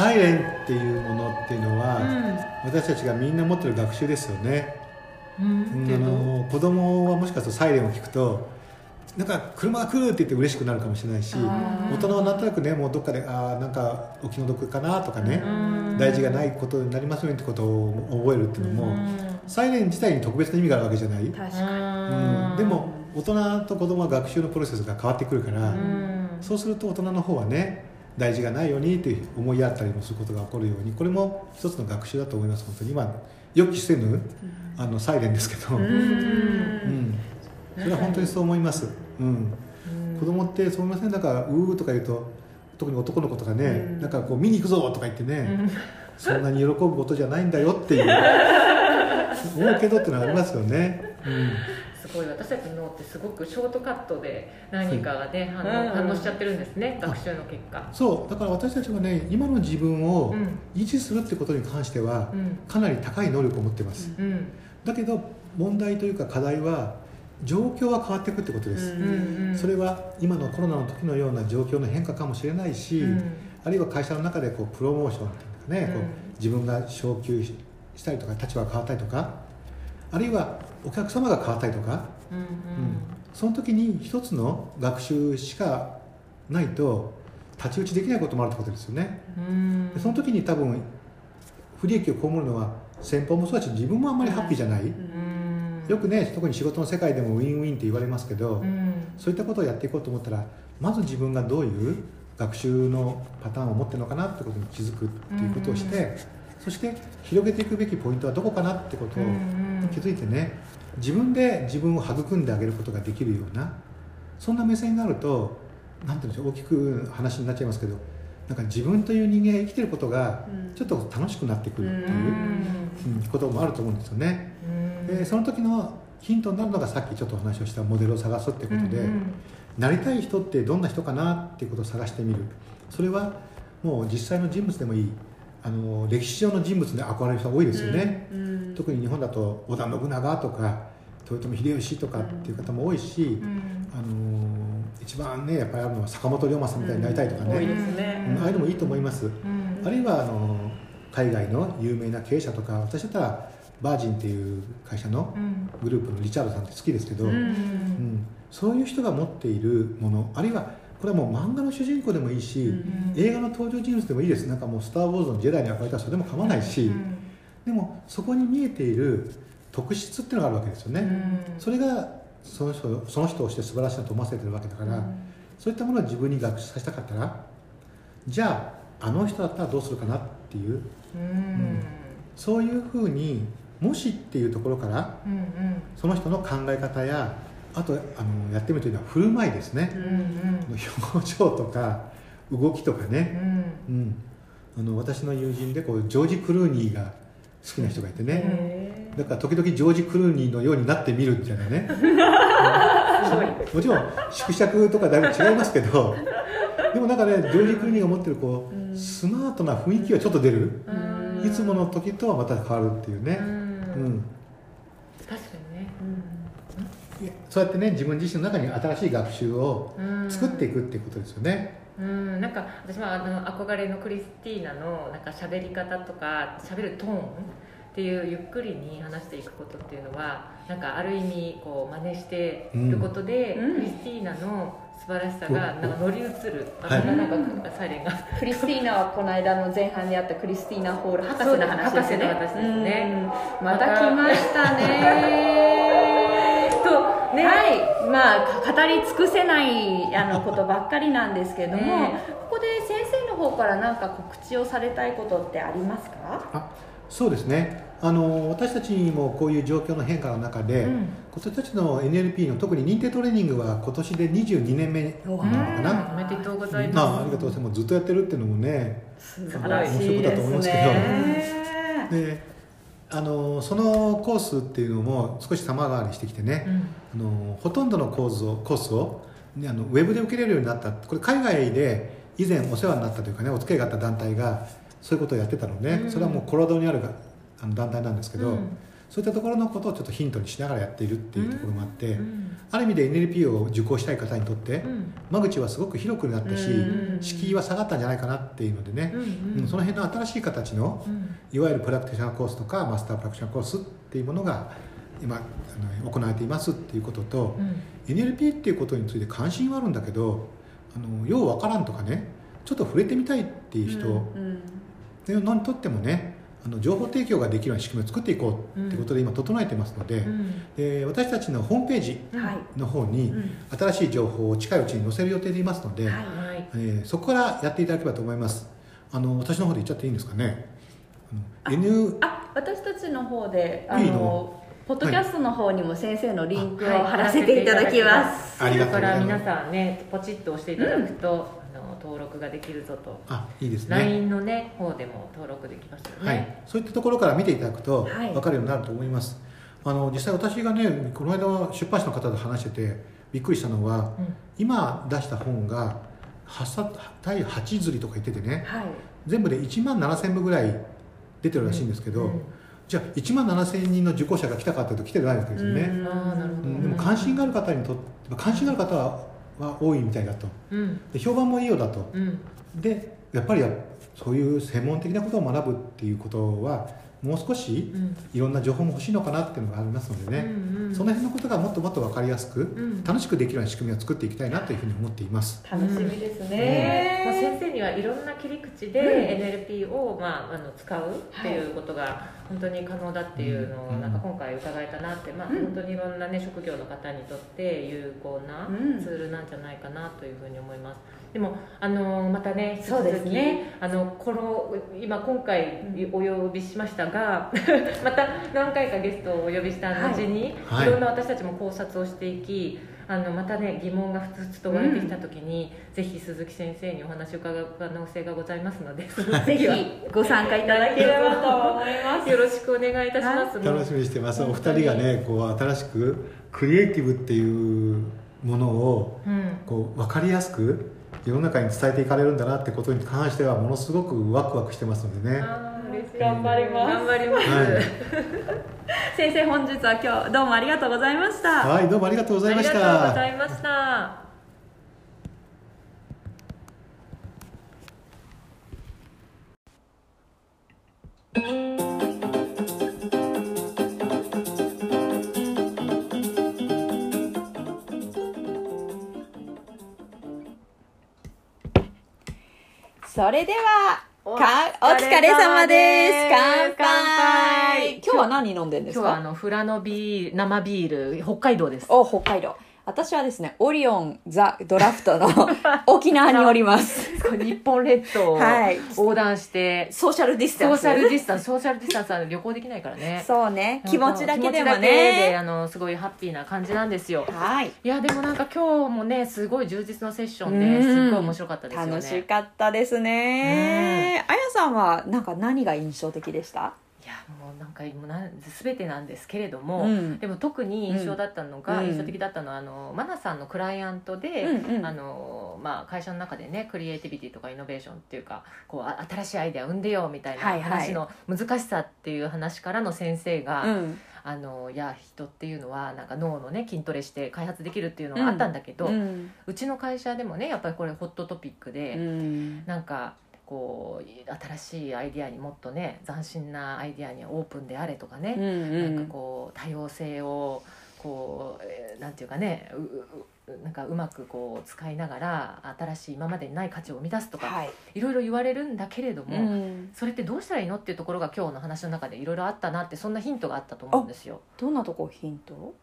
サイレンっていうものっていうのは、うん、私たちがみんな持ってる学習ですよね、うん、あの子供はもしかするとサイレンを聞くとなんか車が来るって言って嬉しくなるかもしれないし大人はなんとなくねもうどっかでああなんかお気の毒かなとかね大事がないことになりますよねってことを覚えるっていうのもサイレン自体に特別な意味があるわけじゃない？確かに、うん、でも大人と子供は学習のプロセスが変わってくるからそうすると大人の方はね大事がないようにって思いやったりもすることが起こるようにこれも一つの学習だと思います本当に。今予期せぬあのサイレンですけど、うん、それは本当にそう思います、うん、子供ってそう思いません？だから「うー」とか言うと特に男の子とかね、うん、なんかこう見に行くぞとか言ってね、うん、そんなに喜ぶことじゃないんだよっていう。思うけどっていうのはありますよね、うん、すごい私たちの脳ってすごくショートカットで何かがね、反応反応しちゃってるんですね学習の結果。そう。だから私たちはね今の自分を維持するってことに関しては、かなり高い能力を持ってます、だけど問題というか課題は状況は変わっていくってことです、うんうん、それは今のコロナの時のような状況の変化かもしれないし、うん、あるいは会社の中でこうプロモーションっていうかね、こう自分が昇給したりとか立場が変わったりとかあるいはお客様が変わったりとか、うん、うん、その時に一つの学習しかないと太刀打ちできないこともあるってことですよね、その時に多分不利益を被るのは先方もそうだし自分もあんまりハッピーじゃない、よくね特に仕事の世界でもウィンウィンって言われますけど、うん、そういったことをやっていこうと思ったらまず自分がどういう学習のパターンを持ってるのかなってことに気づくっていうことをして、うんうん、そして広げていくべきポイントはどこかなってことを気づいてね自分で自分を育んであげることができるようなそんな目線があると何て言うんでしょう大きく話になっちゃいますけどなんか自分という人間が生きてることがちょっと楽しくなってくるっていう、うん、こともあると思うんですよね。でその時のヒントになるのがさっきちょっとお話をしたモデルを探すってことで、うんうん、なりたい人ってどんな人かなっていうことを探してみる。それはもう実際の人物でもいいあの歴史上の人物で憧れる人多いですよね、うんうん、特に日本だと織田信長とか豊臣秀吉とかっていう方も多いし、うん、あの一番ねやっぱりあるのは坂本龍馬さんみたいになりたいとかね,、ね。ああいうのもいいと思います、あるいはあの海外の有名な経営者とか私だったらバージンっていう会社のグループのリチャードさんって好きですけど、うん、そういう人が持っているものあるいはこれはもう漫画の主人公でもいいし、うん、映画の登場人物でもいいです。なんかもう「スター・ウォーズ」のジェダイに憧れた人でも構わないし、うん、でもそこに見えている特質っていうのがあるわけですよね、うん、それがその人その人をして素晴らしいなと思わせてるわけだから、そういったものを自分に学習させたかったらじゃああの人だったらどうするかなっていう、そういうふうにもしっていうところから、うんうん、その人の考え方やあとあのやってみるというのは振る舞いですね、うんうん、表情とか動きとかね、うん、うん、あの私の友人でこうジョージ・クルーニーが好きな人がいてね。だから時々ジョージ・クルーニーのようになってみるみた いなねもちろん縮尺とかだいぶ違いますけど。でもなんかねジョージ・クルーニーが持ってるこう、スマートな雰囲気はちょっと出る、いつもの時とはまた変わるっていうね、うん。確かにね、うん、そうやってね自分自身の中に新しい学習を作っていくっていうことですよね、うん、なんか私はあの憧れのクリスティーナのなんか喋り方とか喋るトーンっていうゆっくりに話していくことっていうのはなんかある意味こう真似していることで、うん、クリスティーナの素晴らしさがなんか乗り移る、はい、なんかサイレンが。クリスティーナはこの間の前半にあったクリスティーナ・ホール博士の話ですね。ねまた来ましたね。とね、はい。まあ語り尽くせないあのことばっかりなんですけども、ね、ここで先生の方から何か告知をされたいことってありますか？あそうですね。あの私たちにもこういう状況の変化の中で、うん、私たちの NLP の特に認定トレーニングは今年で22年目なのかな、おめでとうございます。あありがとうございます。ずっとやってるっていうのもね素晴らしいことだと思いますけど。であのそのコースっていうのも少し様変わりしてきてね、うん、あのほとんどのコースをコースを、ね、あのウェブで受けれるようになった。これ海外で以前お世話になったというかねお付き合いがあった団体がそういうことをやってたので、うん、それはもうコロラドにあるあの団体なんですけど、うん、そういったところのことをちょっとヒントにしながらやっているっていうところもあって、うん、ある意味で NLP を受講したい方にとって、間口はすごく広くなったし、敷居は下がったんじゃないかなっていうのでね、うんその辺の新しい形の、いわゆるプラクティショナーコースとかマスタープラクティショナーコースっていうものが今あの行われていますっていうことと、NLP っていうことについて関心はあるんだけどあのようわからんとかねちょっと触れてみたいっていう人、のにとってもねあの情報提供ができるような仕組みを作っていこうということで今整えてますのでうん、で私たちのホームページの方に新しい情報を近いうちに載せる予定でいますので、はい、えー、そこからやっていただければと思います。あの私の方で言っちゃっていいんですかね？あ N あ私たちの方であのポッドキャストの方にも先生のリンクを貼らせていただきます、はい、ありがとうございます。皆さんねポチッと押していただくと、登録ができるぞと。あいいですね。LINE のね方でも登録できますよね、はい、そういったところから見ていただくと分かるようになると思います、はい、あの実際私がねこの間出版社の方と話しててびっくりしたのは、うん、今出した本が第8釣りとか言っててね、はい、全部で1万7000部ぐらい出てるらしいんですけど、うんうん。じゃあ1万7000人の受講者が来たかというと来てないわけですよね、うん、でも関心がある方にとって関心がある方はは多いみたいだと、うん、で評判もいいようだと、うん、でやっぱりそういう専門的なことを学ぶっていうことはもう少しいろんな情報も欲しいのかなっていうのがありますのでね、うんうん、その辺のことがもっともっと分かりやすく、うん、楽しくできるような仕組みを作っていきたいなというふうに思っています。楽しみですね、うん、先生にはいろんな切り口で NLP を、まあ、あの使うっていうことが本当に可能だっていうのをなんか今回伺えたなって、まあ、本当にいろんな、ね、職業の方にとって有効なツールなんじゃないかなというふうに思います。でもあのまたねそうですね。あのこの今今回お呼びしましたが また何回かゲストをお呼びした後に、はい、いろんな私たちも考察をしていきあのまたね疑問がふつふつと湧いてきた時に、うん、ぜひ鈴木先生にお話を伺う可能性がございますので ぜひご参加いただければと思います。よろしくお願いいたします、楽しみにしてます。お二人がねこう新しくクリエイティブっていうものを、こう分かりやすく世の中に伝えていかれるんだなってことに関してはものすごくワクワクしてますのでね。頑張ります、頑張ります、はい、先生本日は今日どうもありがとうございました。はいどうもありがとうございました。ありがとうございましたそれではおかお疲れ様です。乾杯。今日は何飲んでんですか？今日はあの富良野ビール生ビール北海道です。お北海道私はですねオリオンザ・ドラフトの 沖縄におります。日本列島をはい。横断して、ソーシャルディスタンスソーシャルディスタンスソーシャルディスタンスは旅行できないからね。そうね。気持ちだけでも気持ちだけであねのすごいハッピーな感じなんですよ。はい。いやでもなんか今日もねすごい充実のセッションうん。ですっごい面白かったですよね。楽しかったですね。あやさんはなんか何が印象的でした？いやもうなんかもうなん全てなんですけれども、うん。でも特に印象だったのが、うん。印象的だったのはあのマナさんのクライアントで、うんうんあのまあ、会社の中でねクリエイティビティとかイノベーションっていうかこうあ新しいアイデア生んでよみたいなはいはい。話の難しさっていう話からの先生が、うん。あのいや人っていうのはなんか脳のね筋トレして開発できるっていうのがあったんだけど、ううんちの会社でもねやっぱりこれホットトピックで、うん。なんかこう新しいアイデアにもっとね斬新なアイデアにオープンであれとかね、うんうん。なんかこう多様性をこう、えーなんていうかねうなんかうまくこう使いながら新しい今までにない価値を生み出すとか、はい。い、ろいろ言われるんだけれども、うん。それってどうしたらいいのっていうところが今日の話の中でいろいろあったなってそんなヒントがあったと思うんですよ。どんなとこヒント？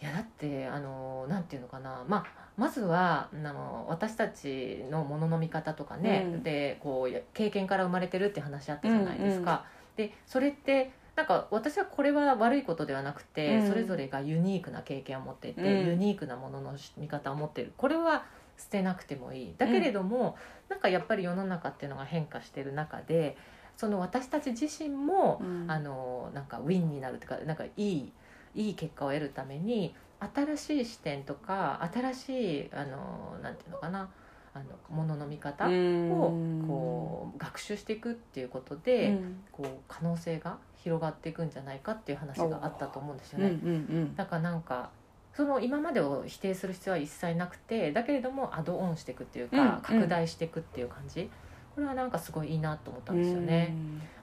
いやだってあのなんていうのかな、まあ、まずはあの私たちのものの見方とかね、うん。でこうや経験から生まれてるって話あったじゃないですか。でそれってなんか私はこれは悪いことではなくて、うん。それぞれがユニークな経験を持っていて、うん。ユニークなものの見方を持っている。これは捨てなくてもいい。だけれども、なんかやっぱり世の中っていうのが変化してる中でその私たち自身も、うん。あのなんかウィンになるというかなんかいいいい結果を得るために新しい視点とか新しいあのなんていうのかなあのものの見方をこう学習していくっていうことで、うん。こう可能性が広がっていくんじゃないかっていう話があったと思うんですようんうね。んだからなんかその今までを否定する必要は一切なくてだけれどもアドオンしていくっていうか、うんうん。拡大していくっていう感じ。これはなんかすごいいいなと思ったんですよね。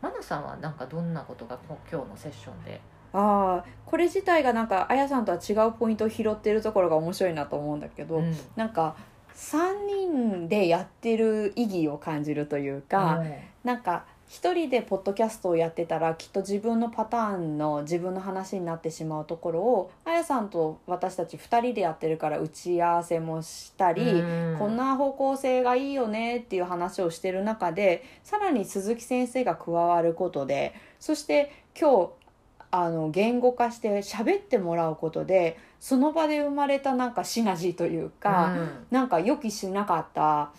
マナさんはなんかどんなことが今日のセッションでああこれ自体がなんかあやさんとは違うポイントを拾ってるところが面白いなと思うんだけど、うん。なんか3人でやってる意義を感じるというか、なんか一人でポッドキャストをやってたらきっと自分のパターンの自分の話になってしまうところをあやさんと私たち2人でやってるから打ち合わせもしたり、うん。こんな方向性がいいよねっていう話をしてる中でさらに鈴木先生が加わることでそして今日あの言語化して喋ってもらうことでその場で生まれたなんかシナジーというか、うんなんか予期しなかった、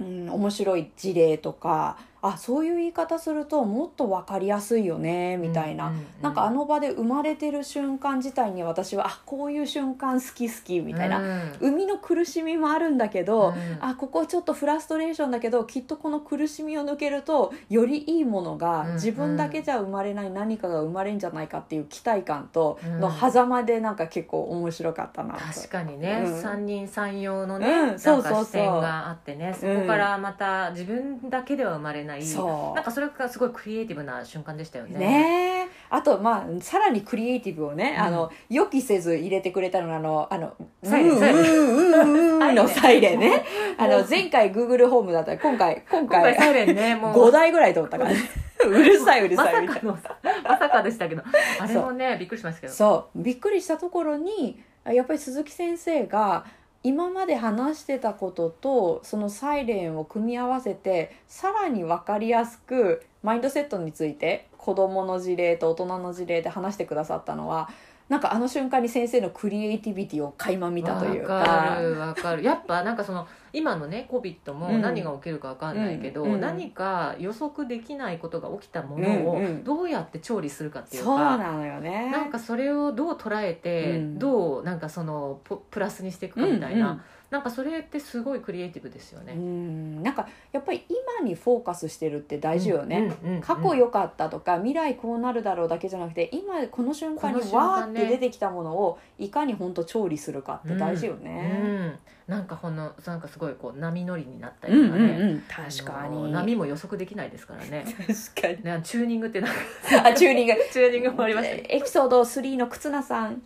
うん、面白い事例とかあそういう言い方するともっと分かりやすいよねみたいな、うんうんうんなんかあの場で生まれてる瞬間自体に私はあこういう瞬間好き好きみたいな、うん。生みの苦しみもあるんだけど、うん。あここちょっとフラストレーションだけどきっとこの苦しみを抜けるとよりいいものがうん自分だけじゃ生まれない何かが生まれるんじゃないかっていう期待感とうん。の狭間でなんか結構面白かったなと。確かにね、うん。三人三様のね、うん。なんか視点があってね。そこからまた自分だけでは生まれない、そう。なんかそれがすごいクリエイティブな瞬間でしたよね。ね。えあとまあさらにクリエイティブをね、うん。あの予期せず入れてくれたのがあのあのサイレン。うんうんのサイレン。ね。あの前回 Google ホームだったら今回今今回回サイレンねもう。5台ぐらい通ったからね。うるさいうるまさいみたいな。まさかでしたけど。あれもねびっくりしましたけど。そう。びっくりしたところにあやっぱり鈴木先生が今まで話してたこととそのサイレンを組み合わせてさらに分かりやすくマインドセットについて子どもの事例と大人の事例で話してくださったのはなんかあの瞬間に先生のクリエイティビティを垣間見たというか。わかるわかる。やっぱなんかその今のね COVID もうん。何が起きるかわかんないけど、うんうん何か予測できないことが起きたものをうんうん。どうやって調理するかっていうそうか、なのよね。なんかそれをどう捉えて、うん。どうなんかそのププラスにしていくかみたいな、うんうん。なんかそれってすごいクリエイティブですようね。ん。なんかやっぱり今にフォーカスしてるって大事よね、うんうんうん過去良かったとか未来こうなるだろうだけじゃなくて今この瞬間にわーって出てきたものをいかに本当調理するかって大事ようね。んなんかほんのなんかすごいこう波乗りになったうんうんりとかね、うん確かあのに波も予測できないですからね。確かに。ねチューニングってなんか。あチューニング。チューニングもありました。ねエピソード3の忽那さん、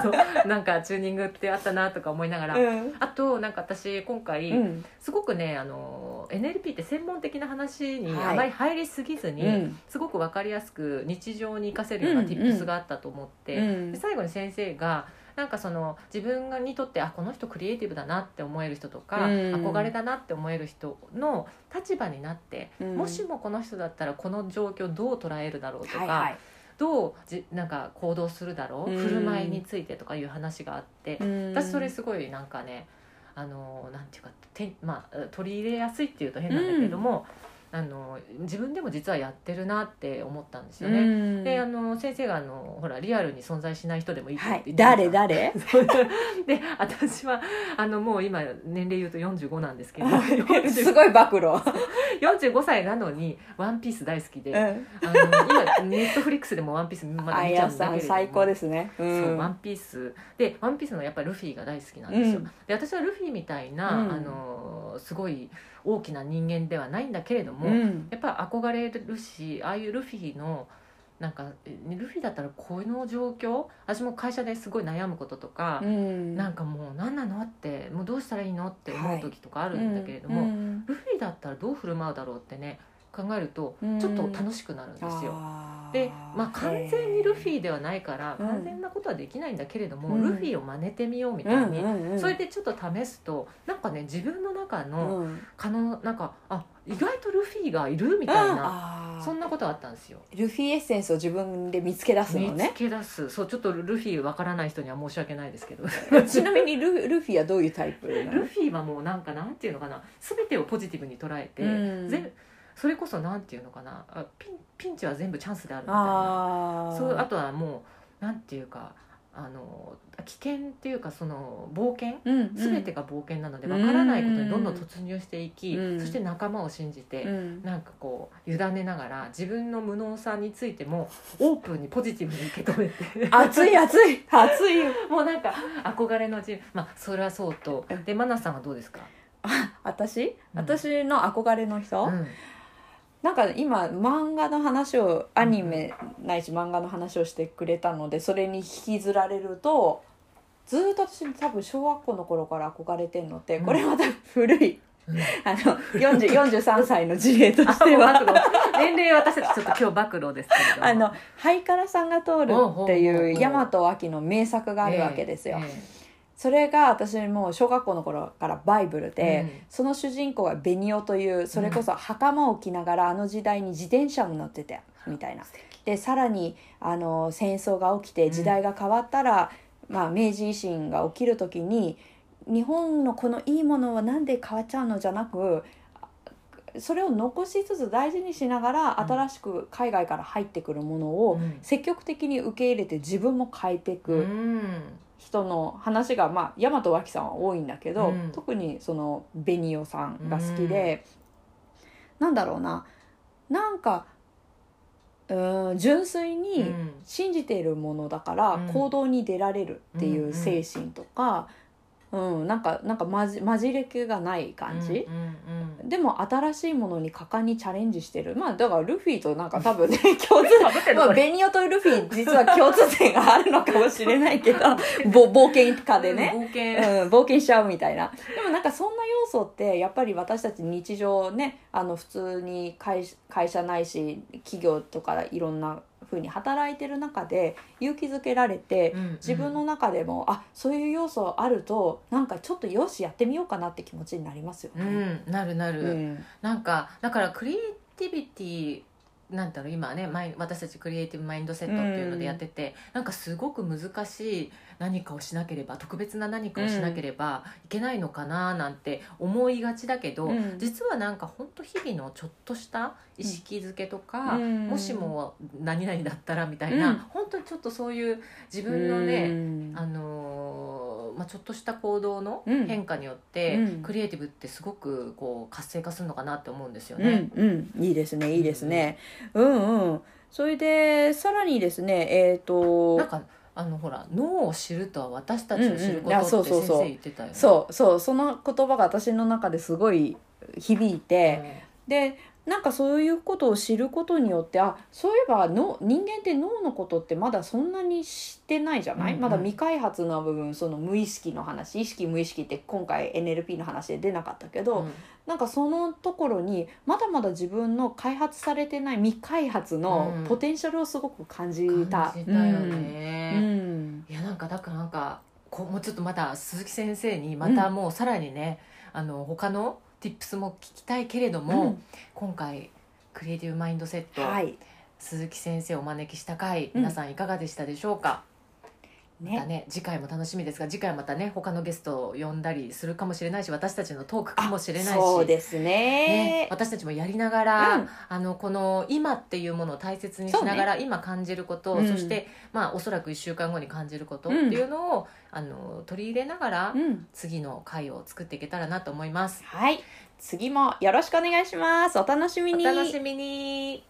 そうなんかチューニングってあったなとか思いながら、うん。あとなんか私今回、うん。すごくねあの NLP って専門的な話にはい。あまり入りすぎずに、うん。すごく分かりやすく日常に活かせるようなうん。tips があったと思って、うん。で最後に先生がなんかその自分がにとってあこの人クリエイティブだなって思える人とか、うん。憧れだなって思える人の立場になって、うん。もしもこの人だったらこの状況どう捉えるだろうとか、はいはい。どうじなんか行動するだろう、うん。振る舞いについてとかいう話があって、うん。私それすごいなんかねあのなんていうかて、まあ、取り入れやすいっていうと変なんだけれども、あの自分でも実はやってるなって思ったんですよね。うん。であの先生があのほらリアルに存在しない人でもいいってはい言ってました。誰？誰？で私はあのもう今年齢言うと45なんですけど。すごい暴露、45歳なのに「ワンピース大好きで、うん、あの今ネットフリックスでも「ワンピースまだあ見ちゃうんだけれども。最高ですね、う、そう「ワンピース。で「ワンピースのやっぱりルフィが大好きなんですよ、うん。で私はルフィみたいな、うん。あのすごい大きな人間ではないんだけれども、うん。やっぱ憧れるしああいうルフィのなんかえルフィだったらこの状況？私も会社ですごい悩むこととか、うん。なんかもう何なのってもうどうしたらいいのって思う時とかあるんだけれども、うん。ルフィだったらどう振る舞うだろうってね考えるとうん。ちょっと楽しくなるんですよ。でまあ完全にルフィではないからうん。完全なことはできないんだけれども、うん。ルフィを真似てみようみたいに、うんうんうん。それでちょっと試すとなんかね自分の中のうん。可能なんかあ意外とルフィがいるみたいなそんなことあったんですよ。ルフィエッセンスを自分で見つけ出すの見つねけ出す。そうちょっとルフィわからない人には申し訳ないですけど。ちなみにルルフィはどういうタイプルフィはもうなんかなんていうのかな。全てをポジティブに捉えて、うん。ぜそれこそなんていうのかなあピンピンチは全部チャンスであるみたいな。そうあとはもうなんていうかあの危険っていうかその冒険うんうん。全てが冒険なのでわからないことにどんどん突入していき、うんそして仲間を信じて、うん。なんかこう委ねながら自分の無能さについてもオープンにポジティブに受け止めて。熱い熱い熱い。もうなんか憧れの自分。まあそれはそうと。でマナさんはどうですか、私、うん。私の憧れの人、うんなんか今漫画の話をアニメないし漫画の話をしてくれたのでそれに引きずられるとずーっと私多分小学校の頃から憧れてるのってこれまた古い、うん。あの40 43歳の事例とあしては。年齢私たちちょっと今日暴露ですけれども。あの「ハイカラさんが通る」っていほう大和亜紀の名作があるわけですよ。ええそれが私もう小学校の頃からバイブルで、うん。その主人公がベニオというそれこそ袴を着ながらあの時代に自転車に乗ってたみたいな。でさらにあの戦争が起きて時代が変わったら、まあ、明治維新が起きる時に日本のこのいいものはなんで変わっちゃうのじゃなくそれを残しつつ大事にしながらうん。新しく海外から入ってくるものをうん。積極的に受け入れて自分も変えていく。うん人の話が、まあ、大和脇さんは多いんだけど、うん。特にそのベニオさんが好きで、なんだろうななんかうーん純粋うにん。信じているものだからうん。行動に出られるっていう精神とか、うんなんかなんかまじ混れ気がない感じ。うんうんでも新しいものに果敢にチャレンジしてる。まあだからルフィとなんか多分ね 共通まあ、ベニオとルフィ実は共通点があるのかもしれないけど ぼ冒険家でね、冒うん、険冒険しちゃうみたいな。でもなんかそんな要素ってやっぱり私たち日常ねあの普通に会会社ないし企業とかいろんな風に働いてる中で勇気づけられて自分の中でも、あそういう要素あるとなんかちょっとよしやってみようかなって気持ちになりますようね。んなるなうる、ん。なんかだからクリエイティビティなんだろう今はねマイ私たちクリエイティブマインドセットっていうのでやってて、なんかすごく難しい何かをしなければ特別な何かをしなければいけないのかななんて思いがちだけど、うん。実はなんか本当日々のちょっとした意識づけとか、うん。もしも何々だったらみたいな、うん。本当にちょっとそういう自分のね、うん。あのーまあ、ちょっとした行動のうん。変化によって、うん。クリエイティブってすごくこう活性化するのかなって思うんですようね。んうん。いいですねいいですね。うんうん。それでさらにですねえっ、となんかあのほら脳を知るとは私たちを知ることって先生言ってたよね。そうそう。その言葉が私の中ですごい響いて、でなんかそういうことを知ることによってあそういえばの人間って脳のことってまだそんなに知ってないじゃない、うんうん。まだ未開発な部分その無意識の話意識無意識って今回 NLP の話で出なかったけど、うん。なんかそのところにまだまだ自分の開発されてない未開発のうん。ポテンシャルをすごく感じた。感じたようんね。うん。いやなんかだからなんかこうもうちょっとまた鈴木先生にまたもうさらにね、あの他の tips も聞きたいけれども、うん。今回クリエイティブマインドセット、はい。鈴木先生をお招きした回うん。皆さんいかがでしたでしょうか、またねね次回も楽しみですが次回またね他のゲストを呼んだりするかもしれないし私たちのトークかもしれないしそうですね。ね、私たちもやりながら、うん。あのこの今っていうものを大切にしながら、今感じること、うん。そして、まあ、おそらく1週間後に感じることっていうのを、あの取り入れながら、うん。次の回を作っていけたらなと思います。はい。次もよろしくお願いします。お楽しみに。お楽しみに